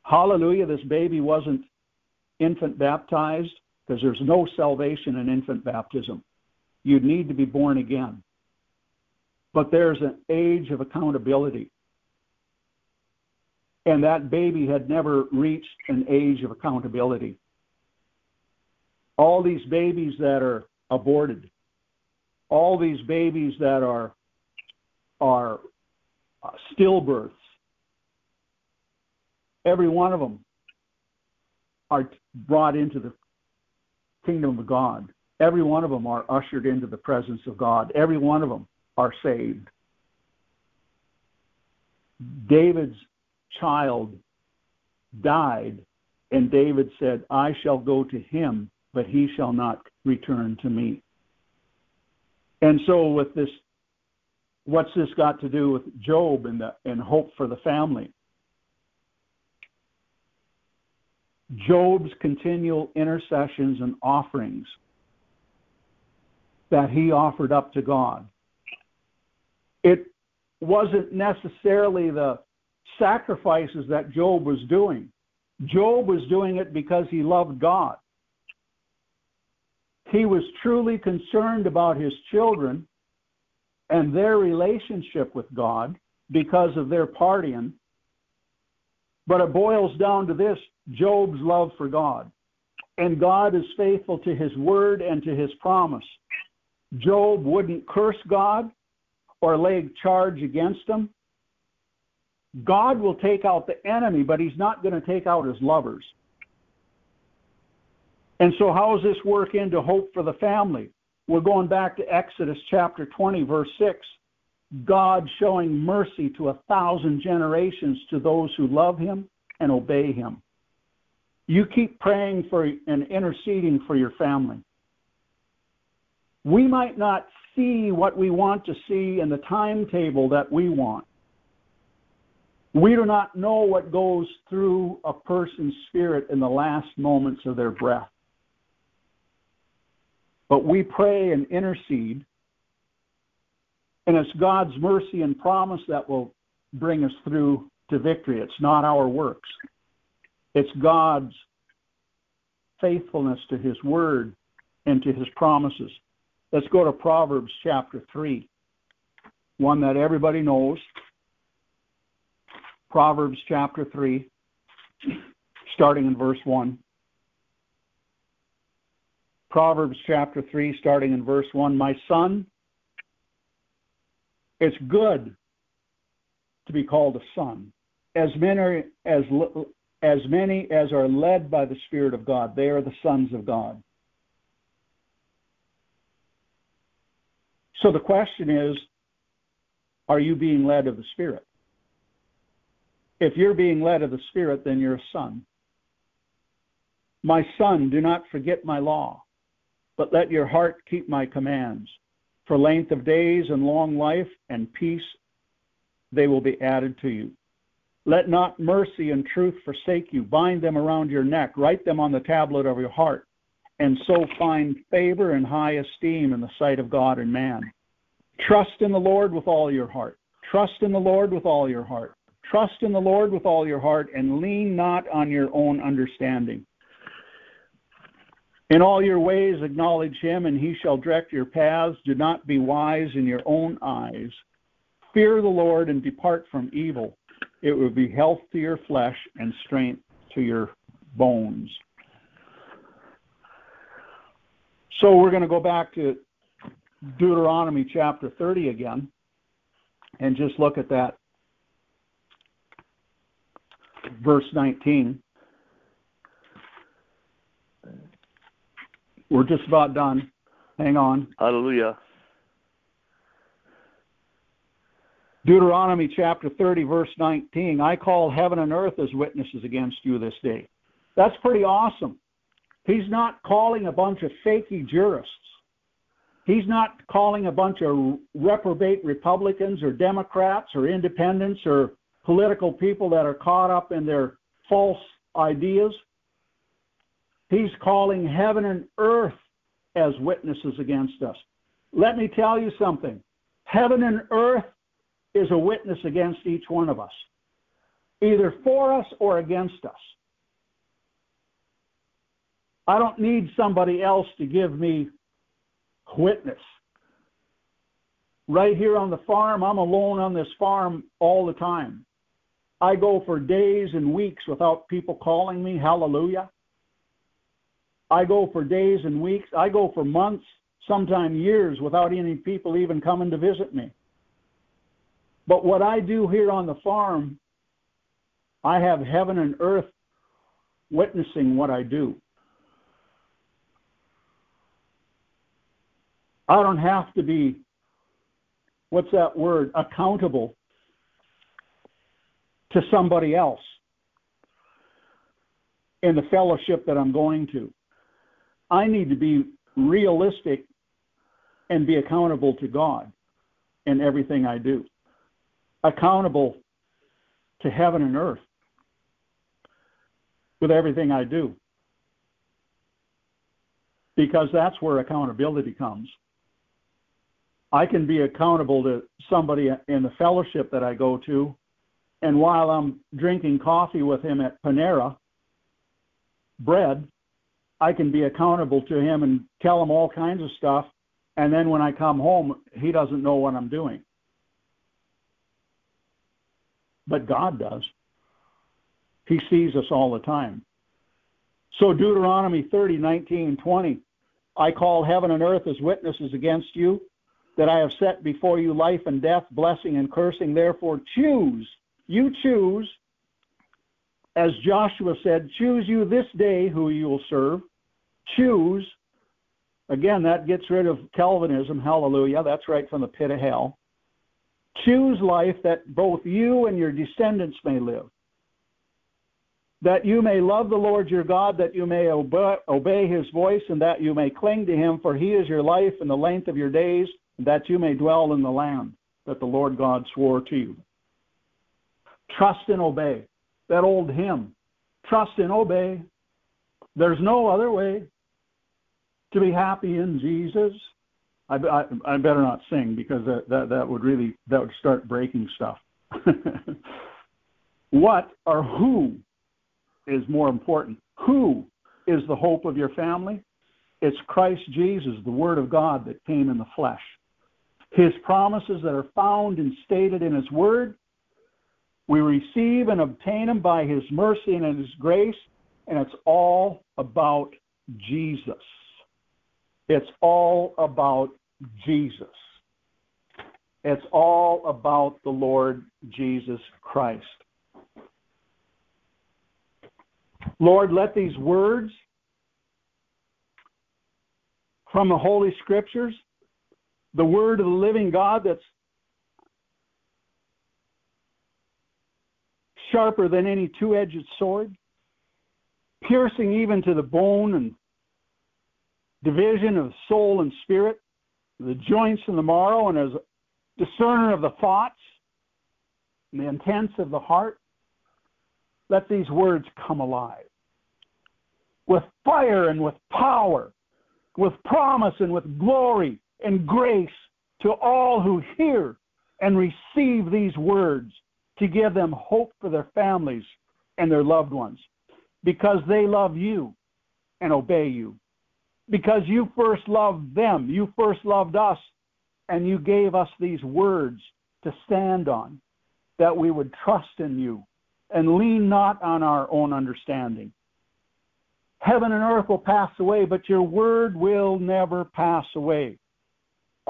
Hallelujah, this baby wasn't infant baptized because there's no salvation in infant baptism. You'd need to be born again but there's an age of accountability. And that baby had never reached an age of accountability. All these babies that are aborted, all these babies that are are stillbirths, every one of them are brought into the kingdom of God. Every one of them are ushered into the presence of God. Every one of them are saved. David's child died, and David said, I shall go to him, but he shall not return to me. And so, with this, what's this got to do with Job and, the, and hope for the family? Job's continual intercessions and offerings that he offered up to God. It wasn't necessarily the sacrifices that Job was doing. Job was doing it because he loved God. He was truly concerned about his children and their relationship with God because of their partying. But it boils down to this Job's love for God. And God is faithful to his word and to his promise. Job wouldn't curse God or lay a charge against him. God will take out the enemy, but he's not going to take out his lovers. And so, how does this work into hope for the family? We're going back to Exodus chapter 20, verse 6. God showing mercy to a thousand generations to those who love him and obey him. You keep praying for and interceding for your family. We might not see what we want to see in the timetable that we want. We do not know what goes through a person's spirit in the last moments of their breath. But we pray and intercede, and it's God's mercy and promise that will bring us through to victory. It's not our works, it's God's faithfulness to His word and to His promises. Let's go to Proverbs chapter 3, one that everybody knows. Proverbs chapter 3, starting in verse 1. Proverbs chapter 3, starting in verse 1. My son, it's good to be called a son. As many as, as many as are led by the Spirit of God, they are the sons of God. So the question is are you being led of the Spirit? If you're being led of the Spirit, then you're a son. My son, do not forget my law, but let your heart keep my commands. For length of days and long life and peace they will be added to you. Let not mercy and truth forsake you. Bind them around your neck, write them on the tablet of your heart and so find favor and high esteem in the sight of God and man. Trust in the Lord with all your heart. Trust in the Lord with all your heart. Trust in the Lord with all your heart and lean not on your own understanding. In all your ways acknowledge him, and he shall direct your paths. Do not be wise in your own eyes. Fear the Lord and depart from evil. It will be health to your flesh and strength to your bones. So we're going to go back to Deuteronomy chapter 30 again and just look at that verse 19. We're just about done. Hang on. Hallelujah. Deuteronomy chapter 30, verse 19. I call heaven and earth as witnesses against you this day. That's pretty awesome. He's not calling a bunch of fakey jurists. He's not calling a bunch of reprobate Republicans or Democrats or independents or political people that are caught up in their false ideas. He's calling heaven and earth as witnesses against us. Let me tell you something heaven and earth is a witness against each one of us, either for us or against us. I don't need somebody else to give me witness. Right here on the farm, I'm alone on this farm all the time. I go for days and weeks without people calling me. Hallelujah. I go for days and weeks. I go for months, sometimes years, without any people even coming to visit me. But what I do here on the farm, I have heaven and earth witnessing what I do. I don't have to be, what's that word, accountable to somebody else in the fellowship that I'm going to. I need to be realistic and be accountable to God in everything I do, accountable to heaven and earth with everything I do. Because that's where accountability comes. I can be accountable to somebody in the fellowship that I go to, and while I'm drinking coffee with him at Panera, bread, I can be accountable to him and tell him all kinds of stuff. And then when I come home, he doesn't know what I'm doing. But God does. He sees us all the time. So Deuteronomy 30, 19, 20. I call heaven and earth as witnesses against you that I have set before you life and death, blessing and cursing. Therefore, choose. You choose. As Joshua said, choose you this day who you will serve choose, again, that gets rid of Calvinism, hallelujah, that's right from the pit of hell. Choose life that both you and your descendants may live. That you may love the Lord your God, that you may obey, his voice, and that you may cling to him, for he is your life and the length of your days, that you may dwell in the land that the Lord God swore to you. Trust and obey. That old hymn, trust and obey. There's no other way to be happy in Jesus. I, I, I better not sing because that, that, that would really that would start breaking stuff. what or who is more important? Who is the hope of your family? It's Christ Jesus, the Word of God that came in the flesh. His promises that are found and stated in His Word, we receive and obtain them by His mercy and His grace, and it's all about Jesus. It's all about Jesus. It's all about the Lord Jesus Christ. Lord, let these words from the Holy Scriptures, the Word of the living God that's sharper than any two edged sword, piercing even to the bone and division of soul and spirit, the joints and the marrow, and as discerner of the thoughts and the intents of the heart. Let these words come alive with fire and with power, with promise and with glory and grace to all who hear and receive these words to give them hope for their families and their loved ones because they love you and obey you because you first loved them. You first loved us, and you gave us these words to stand on, that we would trust in you and lean not on our own understanding. Heaven and earth will pass away, but your word will never pass away.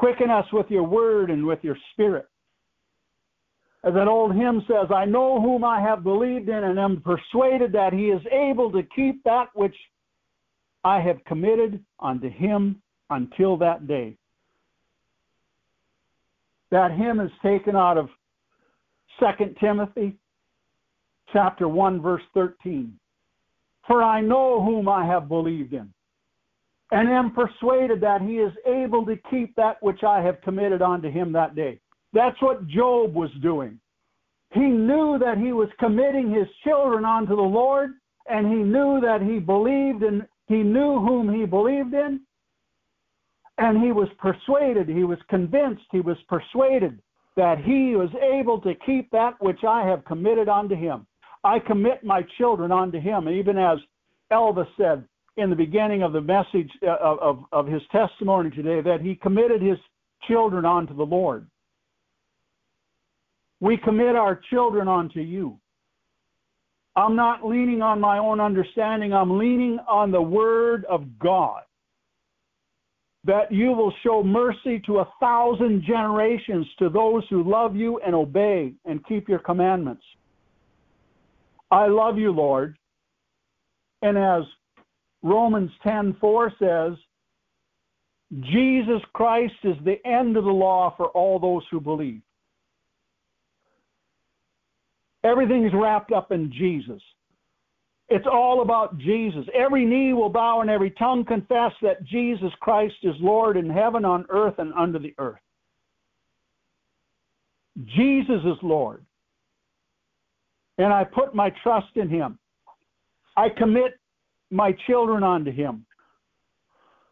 Quicken us with your word and with your spirit. As that old hymn says, I know whom I have believed in and am persuaded that he is able to keep that which I have committed unto him until that day. That hymn is taken out of 2 Timothy chapter 1 verse 13. For I know whom I have believed in, and am persuaded that he is able to keep that which I have committed unto him that day. That's what Job was doing. He knew that he was committing his children unto the Lord, and he knew that he believed in he knew whom he believed in, and he was persuaded, he was convinced, he was persuaded that he was able to keep that which I have committed unto him. I commit my children unto him. even as Elvis said in the beginning of the message uh, of, of, of his testimony today, that he committed his children unto the Lord. We commit our children unto you. I'm not leaning on my own understanding. I'm leaning on the Word of God. That you will show mercy to a thousand generations to those who love you and obey and keep your commandments. I love you, Lord. And as Romans 10:4 says, Jesus Christ is the end of the law for all those who believe. Everything is wrapped up in Jesus. It's all about Jesus. Every knee will bow and every tongue confess that Jesus Christ is Lord in heaven, on earth, and under the earth. Jesus is Lord. And I put my trust in Him. I commit my children unto Him.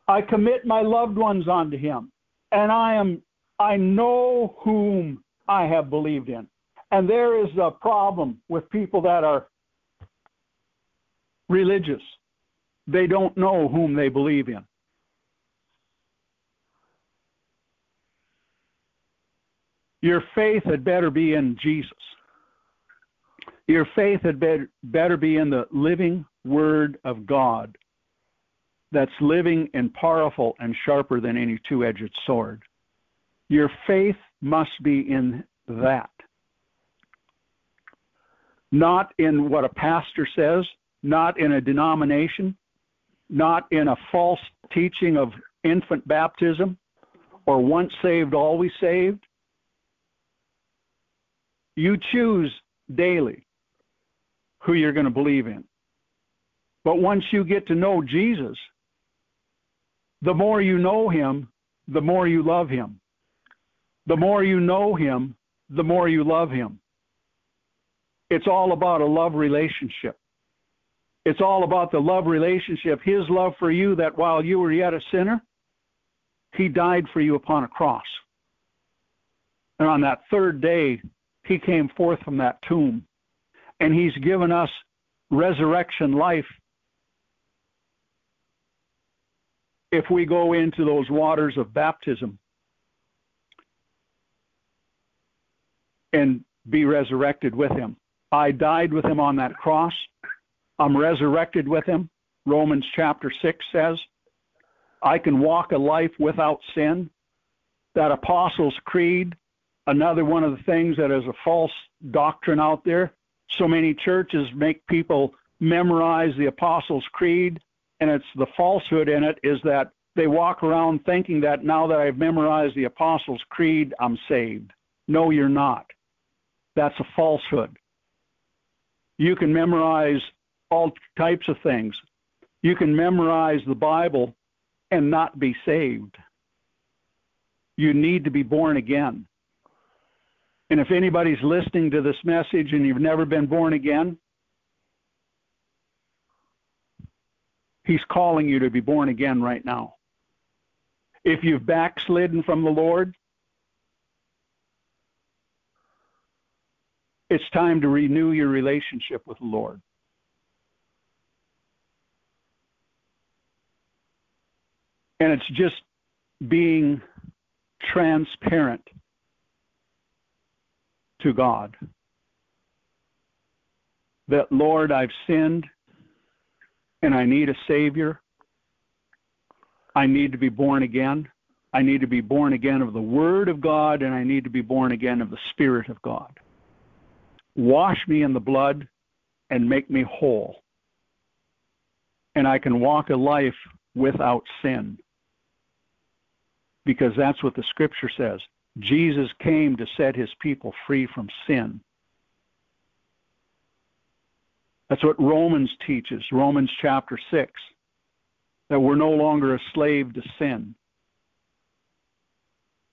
I commit my loved ones unto Him. And I am I know whom I have believed in. And there is a problem with people that are religious. They don't know whom they believe in. Your faith had better be in Jesus. Your faith had better, better be in the living Word of God that's living and powerful and sharper than any two edged sword. Your faith must be in that not in what a pastor says, not in a denomination, not in a false teaching of infant baptism or once saved, always saved. You choose daily who you're going to believe in. But once you get to know Jesus, the more you know him, the more you love him. The more you know him, the more you love him. It's all about a love relationship. It's all about the love relationship, His love for you, that while you were yet a sinner, He died for you upon a cross. And on that third day, He came forth from that tomb. And He's given us resurrection life if we go into those waters of baptism and be resurrected with him. I died with him on that cross. I'm resurrected with him. Romans chapter 6 says, I can walk a life without sin. That Apostles' Creed, another one of the things that is a false doctrine out there. So many churches make people memorize the Apostles' Creed, and it's the falsehood in it is that they walk around thinking that now that I've memorized the Apostles' Creed, I'm saved. No, you're not. That's a falsehood. You can memorize all types of things. You can memorize the Bible and not be saved. You need to be born again. And if anybody's listening to this message and you've never been born again, He's calling you to be born again right now. If you've backslidden from the Lord, It's time to renew your relationship with the Lord. And it's just being transparent to God. That, Lord, I've sinned and I need a Savior. I need to be born again. I need to be born again of the Word of God, and I need to be born again of the Spirit of God wash me in the blood and make me whole. And I can walk a life without sin. Because that's what the scripture says. Jesus came to set his people free from sin. That's what Romans teaches, Romans chapter 6, that we're no longer a slave to sin.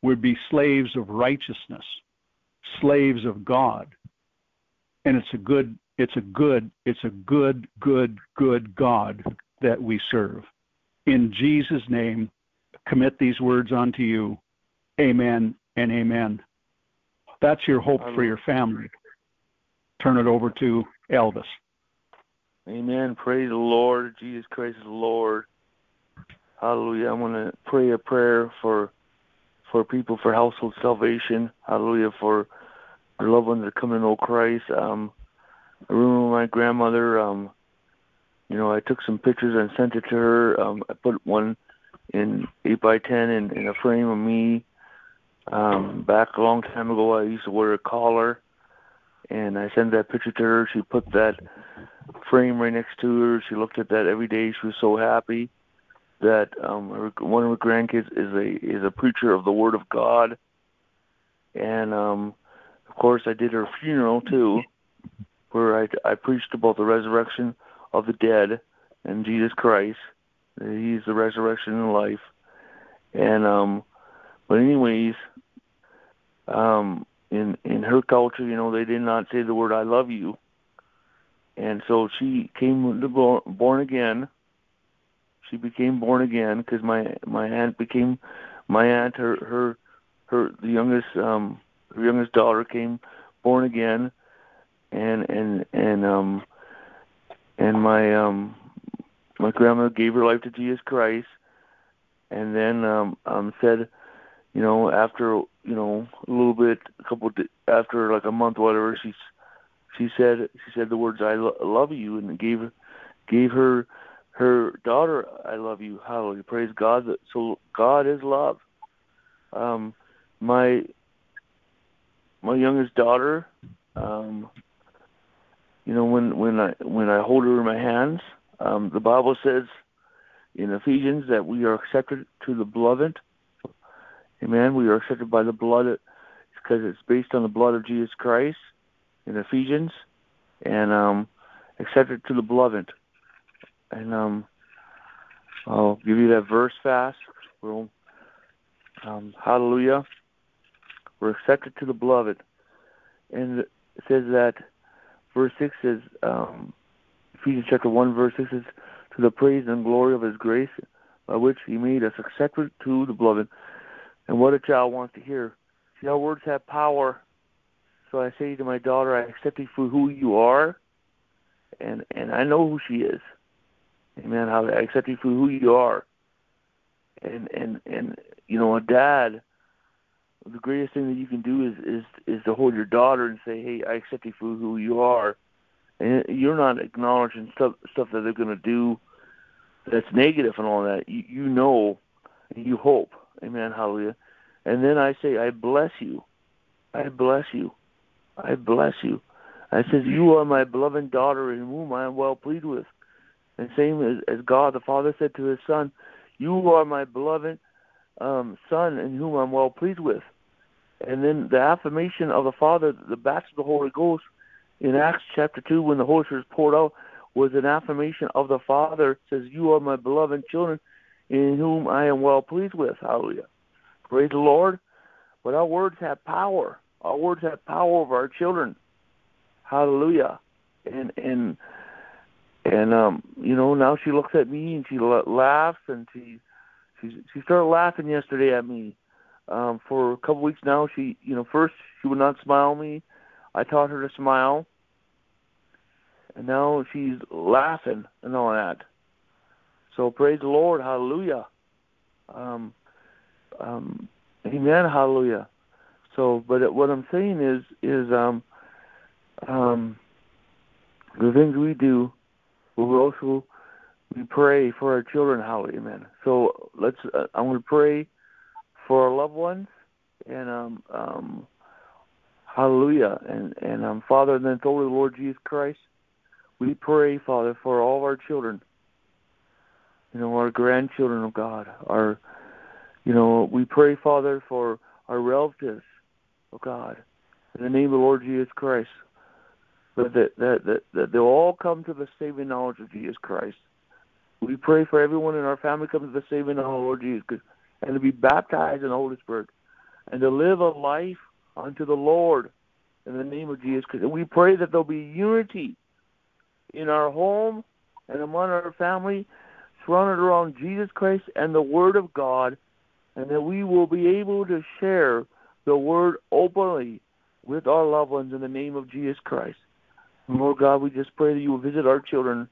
We'd be slaves of righteousness, slaves of God. And it's a good it's a good it's a good good good god that we serve. In jesus name commit these words unto you. Amen and amen. That's your hope for your family. Turn it over to elvis amen praise the lord jesus christ is lord hallelujah i'm going to pray a prayer for for people for household salvation hallelujah for our loved ones that are coming to know Christ. Um, I remember my grandmother. Um, you know, I took some pictures and sent it to her. Um, I put one in eight by ten in, in a frame of me. Um, back a long time ago, I used to wear a collar, and I sent that picture to her. She put that frame right next to her. She looked at that every day. She was so happy that um, her, one of her grandkids is a is a preacher of the Word of God, and um, of course, I did her funeral too, where I I preached about the resurrection of the dead and Jesus Christ. He's the resurrection and life, and um, but anyways, um, in in her culture, you know, they did not say the word "I love you," and so she came to born, again. She became born again because my my aunt became my aunt. Her her her the youngest um her youngest daughter came born again, and and and um and my um my grandma gave her life to Jesus Christ, and then um um said, you know, after you know a little bit, a couple di- after like a month, whatever, she she said she said the words "I lo- love you" and gave gave her her daughter "I love you." Hallelujah, praise God. So God is love. Um, my my youngest daughter, um, you know, when when I when I hold her in my hands, um, the Bible says in Ephesians that we are accepted to the beloved. Amen. We are accepted by the blood because it's based on the blood of Jesus Christ in Ephesians, and um, accepted to the beloved. And um, I'll give you that verse fast. We'll, um, hallelujah. We're accepted to the beloved, and it says that verse six says um, Ephesians chapter one verse six says to the praise and glory of His grace, by which He made us accepted to the beloved. And what a child wants to hear. See, our words have power. So I say to my daughter, I accept you for who you are, and and I know who she is. Amen. I accept you for who you are. And and and you know, a dad, the greatest thing that you can do is is is to hold your daughter and say, Hey, I accept you for who you are. And you're not acknowledging stuff stuff that they're going to do that's negative and all that. You you know, and you hope. Amen. Hallelujah. And then I say, I bless you. I bless you. I bless you. I says, You are my beloved daughter in whom I am well pleased with. And same as, as God the Father said to his son, You are my beloved um, son in whom I'm well pleased with. And then the affirmation of the Father, the baptism of the Holy Ghost in Acts chapter 2, when the Holy Spirit is poured out, was an affirmation of the Father. Says, You are my beloved children in whom I am well pleased with. Hallelujah. Praise the Lord. But our words have power. Our words have power over our children. Hallelujah. And and and um you know now she looks at me and she laughs and she she she started laughing yesterday at me. Um for a couple weeks now she you know first she would not smile at me. I taught her to smile. And now she's laughing and all that. So praise the Lord, hallelujah. Um, um, amen, hallelujah. So, but what I'm saying is, is um, um, the things we do, we also we pray for our children, hallelujah, amen. So let's. Uh, I'm going to pray for our loved ones, and um, um, hallelujah, and and um, Father, and then through the Lord Jesus Christ, we pray, Father, for all of our children you know, our grandchildren of God, our, you know, we pray, Father, for our relatives, oh God, in the name of the Lord Jesus Christ, that that that that, they'll all come to the saving knowledge of Jesus Christ. We pray for everyone in our family comes to the saving knowledge of the Lord Jesus, Christ. and to be baptized in the Holy Spirit, and to live a life unto the Lord in the name of Jesus Christ. And we pray that there'll be unity in our home and among our family surrounded around Jesus Christ and the Word of God, and that we will be able to share the Word openly with our loved ones in the name of Jesus Christ. And Lord God, we just pray that you will visit our children,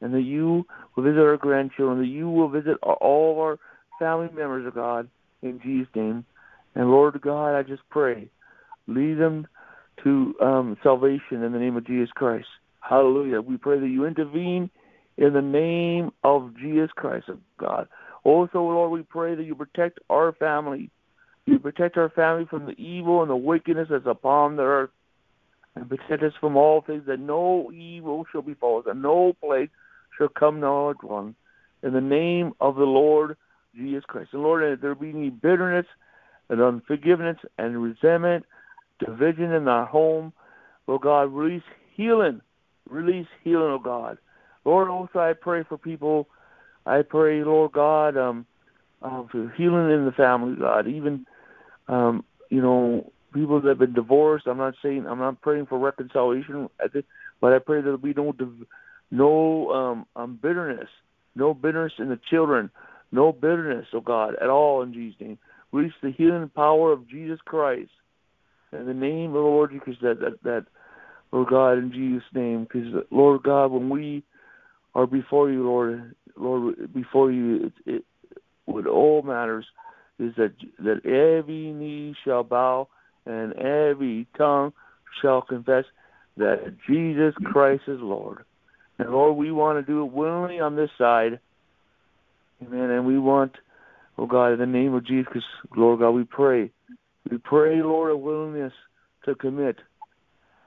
and that you will visit our grandchildren, that you will visit all of our family members of God in Jesus' name. And Lord God, I just pray, lead them to um, salvation in the name of Jesus Christ. Hallelujah. We pray that you intervene in the name of Jesus Christ, of God. Also, Lord, we pray that you protect our family. You protect our family from the evil and the wickedness that's upon the earth. And protect us from all things that no evil shall befall us, and no plague shall come near our dwelling. In the name of the Lord Jesus Christ. And Lord, if there be any bitterness and unforgiveness and resentment, division in our home, Lord God, release healing. Release healing, oh God. Lord, also I pray for people. I pray, Lord God, um, uh, for healing in the family, God. Even, um, you know, people that have been divorced. I'm not saying I'm not praying for reconciliation, but I pray that there be no no um, um, bitterness, no bitterness in the children, no bitterness, oh God, at all in Jesus' name. Release the healing power of Jesus Christ in the name of the Lord Jesus. That that that, Lord God, in Jesus' name, because Lord God, when we are before you, Lord, Lord, before you, it, it what all matters is that that every knee shall bow and every tongue shall confess that Jesus Christ is Lord. And Lord, we want to do it willingly on this side. Amen. And we want, oh God, in the name of Jesus, Lord God, we pray. We pray, Lord, a willingness to commit.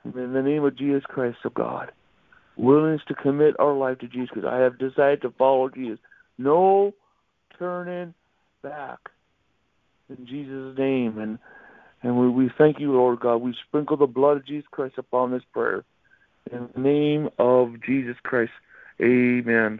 In the name of Jesus Christ, oh God. Willingness to commit our life to Jesus because I have decided to follow Jesus. No turning back. In Jesus' name. And and we, we thank you, Lord God. We sprinkle the blood of Jesus Christ upon this prayer. In the name of Jesus Christ. Amen.